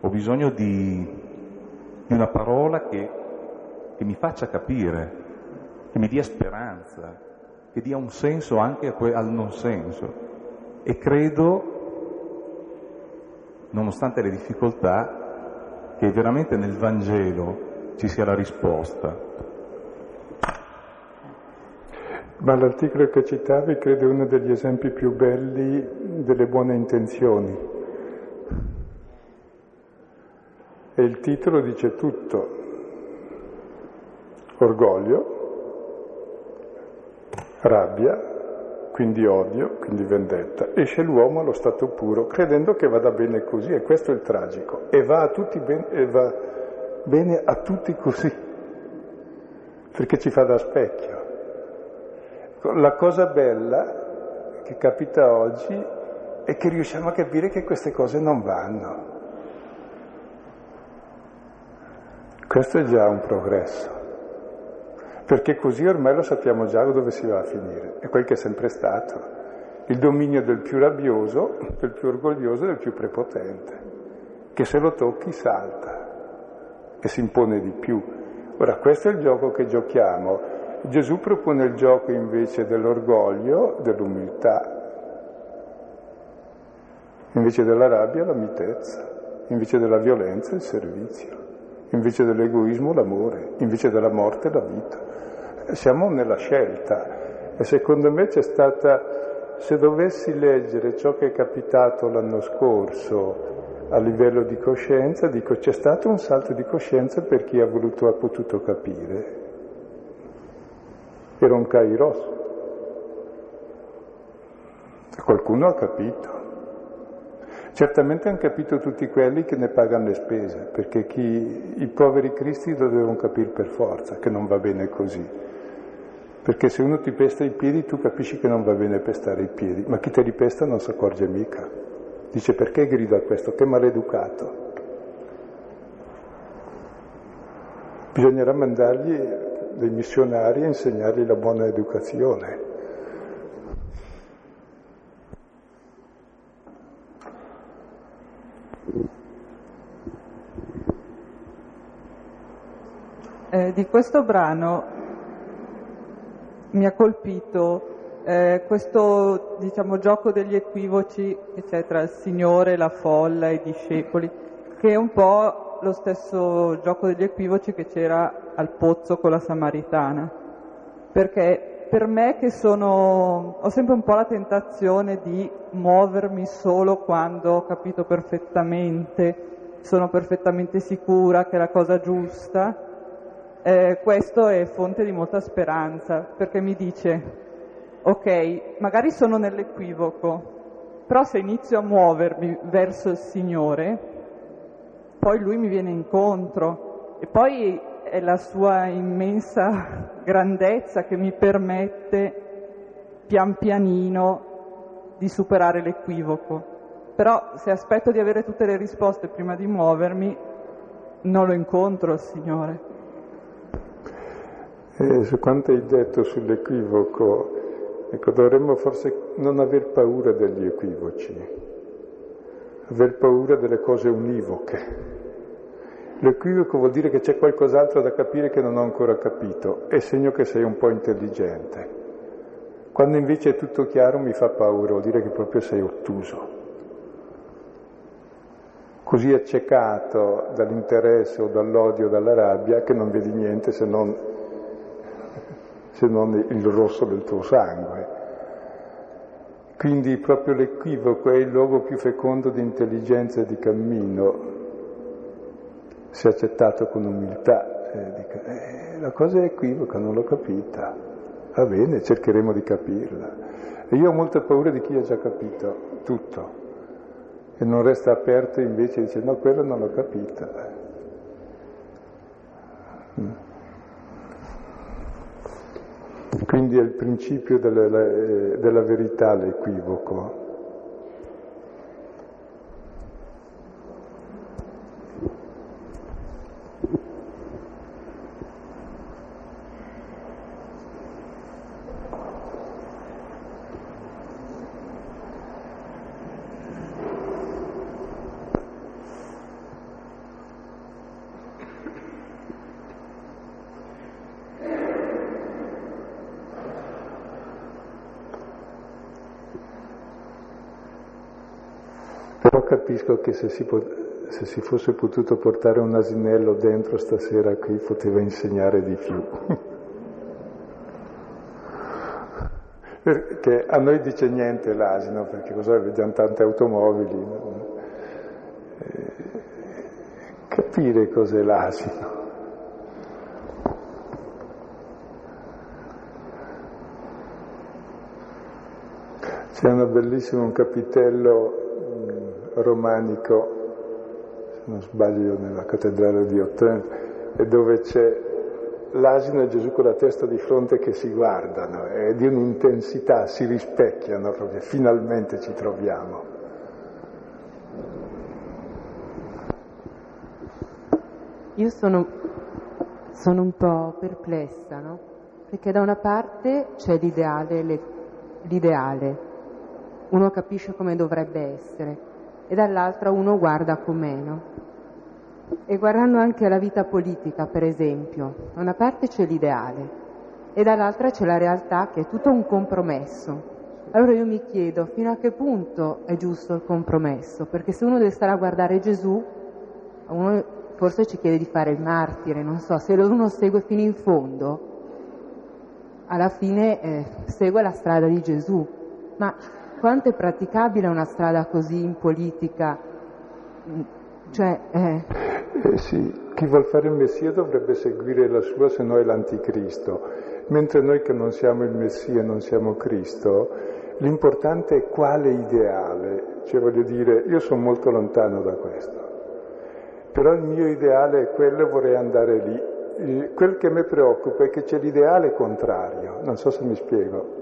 ho bisogno di, di una parola che, che mi faccia capire che mi dia speranza, che dia un senso anche al non senso. E credo, nonostante le difficoltà, che veramente nel Vangelo ci sia la risposta. Ma l'articolo che citavi credo è uno degli esempi più belli delle buone intenzioni. E il titolo dice tutto. Orgoglio, rabbia, quindi odio, quindi vendetta. Esce l'uomo allo stato puro, credendo che vada bene così, e questo è il tragico. E va, a ben, e va bene a tutti così, perché ci fa da specchio. La cosa bella che capita oggi è che riusciamo a capire che queste cose non vanno. Questo è già un progresso perché così ormai lo sappiamo già dove si va a finire, è quel che è sempre stato, il dominio del più rabbioso, del più orgoglioso e del più prepotente, che se lo tocchi salta. E si impone di più. Ora, questo è il gioco che giochiamo. Gesù propone il gioco invece dell'orgoglio, dell'umiltà, invece della rabbia la mitezza, invece della violenza il servizio, invece dell'egoismo l'amore, invece della morte la vita siamo nella scelta e secondo me c'è stata, se dovessi leggere ciò che è capitato l'anno scorso a livello di coscienza, dico c'è stato un salto di coscienza per chi ha voluto, ha potuto capire. Era un kairos. Qualcuno ha capito. Certamente hanno capito tutti quelli che ne pagano le spese, perché chi, i poveri cristi lo devono capire per forza, che non va bene così. Perché se uno ti pesta i piedi tu capisci che non va bene pestare i piedi, ma chi te li pesta non si accorge mica. Dice perché grido a questo? Che maleducato. Bisognerà mandargli dei missionari e insegnargli la buona educazione. Eh, di questo brano mi ha colpito eh, questo diciamo, gioco degli equivoci c'è tra il Signore, la folla e i discepoli, che è un po' lo stesso gioco degli equivoci che c'era al pozzo con la Samaritana. Perché per me che sono, ho sempre un po' la tentazione di muovermi solo quando ho capito perfettamente, sono perfettamente sicura che è la cosa giusta, eh, questo è fonte di molta speranza, perché mi dice, ok, magari sono nell'equivoco, però se inizio a muovermi verso il Signore, poi Lui mi viene incontro e poi è la sua immensa grandezza che mi permette pian pianino di superare l'equivoco. Però se aspetto di avere tutte le risposte prima di muovermi, non lo incontro il Signore. Eh, su quanto hai detto sull'equivoco, ecco, dovremmo forse non aver paura degli equivoci, aver paura delle cose univoche. L'equivoco vuol dire che c'è qualcos'altro da capire che non ho ancora capito, è segno che sei un po' intelligente. Quando invece è tutto chiaro mi fa paura, vuol dire che proprio sei ottuso. Così accecato dall'interesse o dall'odio o dalla rabbia che non vedi niente se non se non il rosso del tuo sangue. Quindi proprio l'equivoco è il luogo più fecondo di intelligenza e di cammino, se accettato con umiltà. Eh, eh, la cosa è equivoca, non l'ho capita. Va bene, cercheremo di capirla. E io ho molta paura di chi ha già capito tutto e non resta aperto invece dice no, quello non l'ho capita. Mm. Quindi è il principio della, della verità l'equivoco. Capisco che se si, pot- se si, fosse potuto portare un asinello dentro stasera qui poteva insegnare di più. perché a noi dice niente l'asino, perché cosa vediamo tante automobili. No? Eh, capire cos'è l'asino. C'è una bellissimo un capitello romanico, se non sbaglio nella cattedrale di Autun, dove c'è l'asino e Gesù con la testa di fronte che si guardano, è di un'intensità, si rispecchiano proprio, finalmente ci troviamo. Io sono, sono un po' perplessa, no? Perché da una parte c'è l'ideale, l'ideale, uno capisce come dovrebbe essere, e dall'altra uno guarda com'è, no? E guardando anche la vita politica, per esempio, da una parte c'è l'ideale e dall'altra c'è la realtà che è tutto un compromesso. Allora io mi chiedo fino a che punto è giusto il compromesso, perché se uno deve stare a guardare Gesù, uno forse ci chiede di fare il martire, non so, se uno segue fino in fondo, alla fine eh, segue la strada di Gesù, ma quanto è praticabile una strada così in politica? Cioè, eh... Eh sì, chi vuol fare il Messia dovrebbe seguire la sua, se no è l'anticristo. Mentre noi che non siamo il Messia, non siamo Cristo, l'importante è quale ideale. Cioè voglio dire, io sono molto lontano da questo. Però il mio ideale è quello e vorrei andare lì. Quel che mi preoccupa è che c'è l'ideale contrario, non so se mi spiego.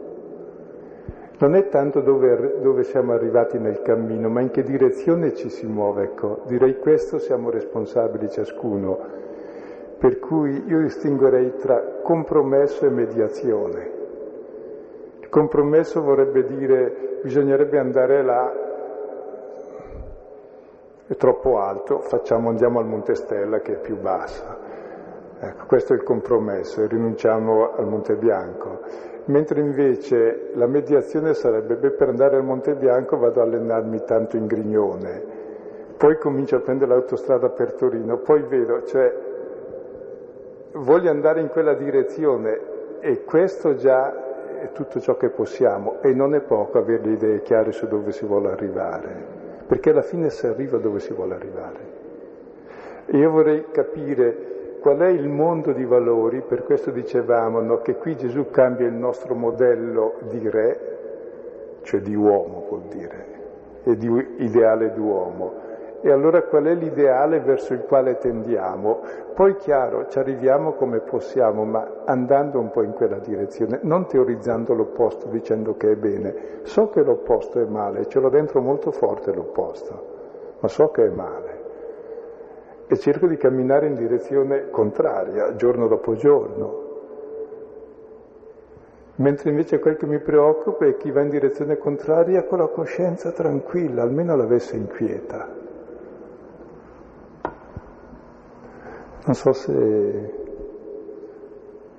Non è tanto dove, dove, siamo arrivati nel cammino, ma in che direzione ci si muove. Ecco, direi questo siamo responsabili ciascuno. Per cui io distinguerei tra compromesso e mediazione. Il compromesso vorrebbe dire bisognerebbe andare là, è troppo alto, facciamo, andiamo al Monte Stella che è più bassa. Ecco, questo è il compromesso, rinunciamo al Monte Bianco. Mentre invece la mediazione sarebbe, beh, per andare al Monte Bianco vado a allenarmi tanto in Grignone, poi comincio a prendere l'autostrada per Torino, poi vedo, cioè, voglio andare in quella direzione e questo già è tutto ciò che possiamo. E non è poco avere le idee chiare su dove si vuole arrivare, perché alla fine si arriva dove si vuole arrivare. Io vorrei capire qual è il mondo di valori, per questo dicevamo no, che qui Gesù cambia il nostro modello di re, cioè di uomo vuol dire, e di ideale d'uomo. E allora qual è l'ideale verso il quale tendiamo? Poi chiaro, ci arriviamo come possiamo, ma andando un po' in quella direzione, non teorizzando l'opposto dicendo che è bene. So che l'opposto è male, ce l'ho dentro molto forte l'opposto, ma so che è male e cerco di camminare in direzione contraria, giorno dopo giorno. Mentre invece quel che mi preoccupa è chi va in direzione contraria con la coscienza tranquilla, almeno l'avesse inquieta. Non so se...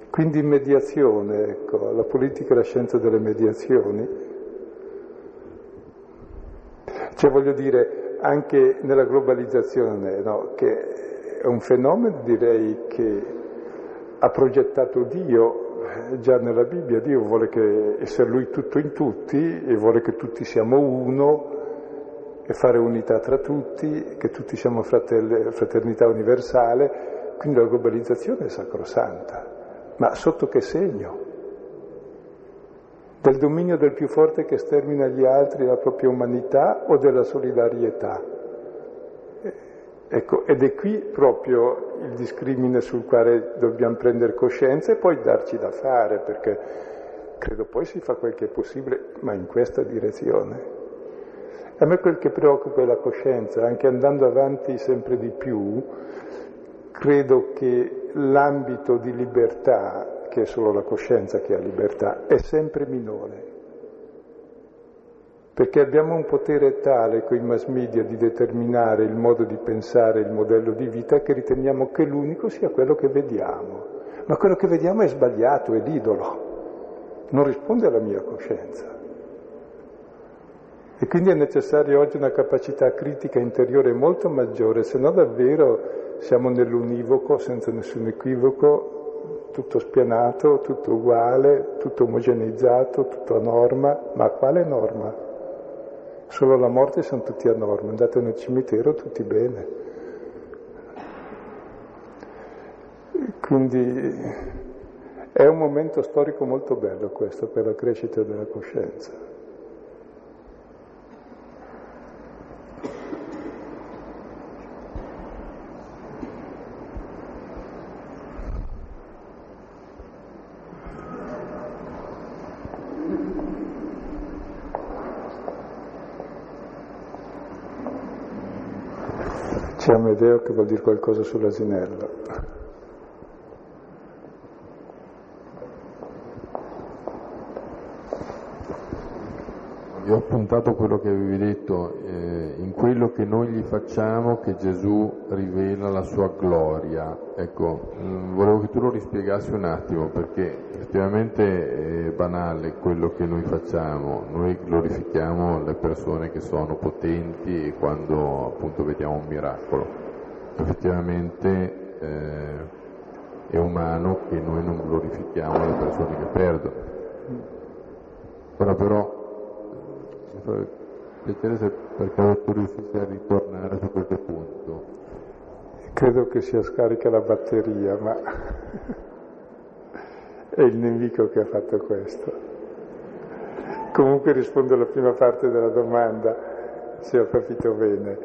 Quindi mediazione, ecco, la politica è la scienza delle mediazioni. Cioè voglio dire, anche nella globalizzazione, no? che è un fenomeno direi che ha progettato Dio eh, già nella Bibbia, Dio vuole che, essere Lui tutto in tutti e vuole che tutti siamo uno e fare unità tra tutti, che tutti siamo fratelli, fraternità universale, quindi la globalizzazione è sacrosanta, ma sotto che segno? Del dominio del più forte che stermina gli altri, la propria umanità o della solidarietà. Ecco, ed è qui proprio il discrimine sul quale dobbiamo prendere coscienza e poi darci da fare, perché credo poi si fa quel che è possibile, ma in questa direzione. A me quel che preoccupa è la coscienza, anche andando avanti sempre di più, credo che l'ambito di libertà che è solo la coscienza che ha libertà, è sempre minore. Perché abbiamo un potere tale con i mass media di determinare il modo di pensare, il modello di vita, che riteniamo che l'unico sia quello che vediamo. Ma quello che vediamo è sbagliato, è l'idolo, non risponde alla mia coscienza. E quindi è necessaria oggi una capacità critica interiore molto maggiore, se no davvero siamo nell'univoco, senza nessun equivoco, tutto spianato, tutto uguale, tutto omogeneizzato, tutto a norma, ma quale norma? Solo la morte sono tutti a norma, andate nel cimitero tutti bene. Quindi è un momento storico molto bello questo per la crescita della coscienza. Amedeo che vuol dire qualcosa sull'asinello. Appuntato quello che avevi detto, eh, in quello che noi gli facciamo che Gesù rivela la sua gloria. Ecco, mh, mm, volevo che tu lo rispiegassi un attimo perché effettivamente è banale quello che noi facciamo, noi glorifichiamo le persone che sono potenti quando appunto vediamo un miracolo, effettivamente eh, è umano che noi non glorifichiamo le persone che perdono. Ora però piacere se per caso tu riuscissi a ritornare su questo punto. Credo che sia scarica la batteria, ma è il nemico che ha fatto questo. Comunque rispondo alla prima parte della domanda, se ho capito bene.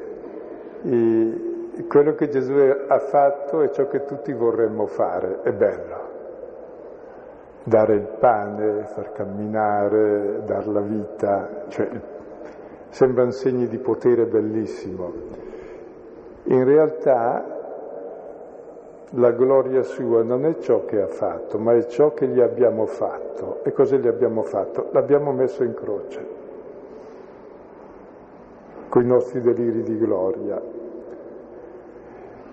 E quello che Gesù ha fatto è ciò che tutti vorremmo fare, è bello. Dare il pane, far camminare, dar la vita, cioè sembrano segni di potere bellissimo. In realtà la gloria sua non è ciò che ha fatto, ma è ciò che gli abbiamo fatto. E cosa gli abbiamo fatto? L'abbiamo messo in croce, con i nostri deliri di gloria.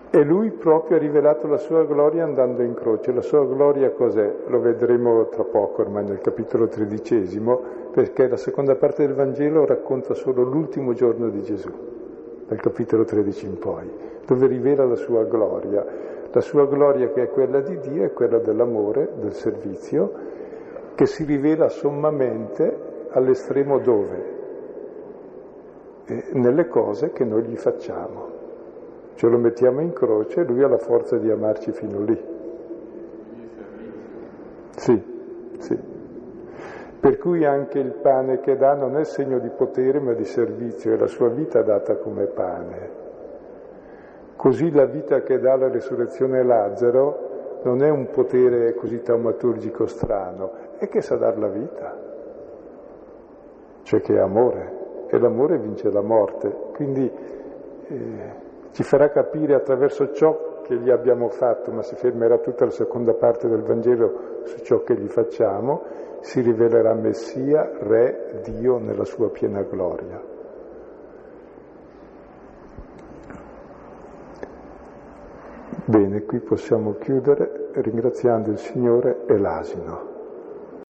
E lui proprio ha rivelato la sua gloria andando in croce. La sua gloria cos'è? Lo vedremo tra poco, ormai nel capitolo tredicesimo, perché la seconda parte del Vangelo racconta solo l'ultimo giorno di Gesù, dal capitolo 13 in poi, dove rivela la sua gloria. La sua gloria che è quella di Dio è quella dell'amore, del servizio, che si rivela sommamente all'estremo dove? Eh, nelle cose che noi gli facciamo ce lo mettiamo in croce e lui ha la forza di amarci fino lì. Sì, sì. Per cui anche il pane che dà non è segno di potere ma di servizio, è la sua vita data come pane. Così la vita che dà la resurrezione Lazzaro non è un potere così taumaturgico strano, è che sa dar la vita, cioè che è amore, e l'amore vince la morte. Quindi eh, ci farà capire attraverso ciò che gli abbiamo fatto, ma si fermerà tutta la seconda parte del Vangelo su ciò che gli facciamo, si rivelerà Messia, Re, Dio nella sua piena gloria. Bene, qui possiamo chiudere ringraziando il Signore e l'asino.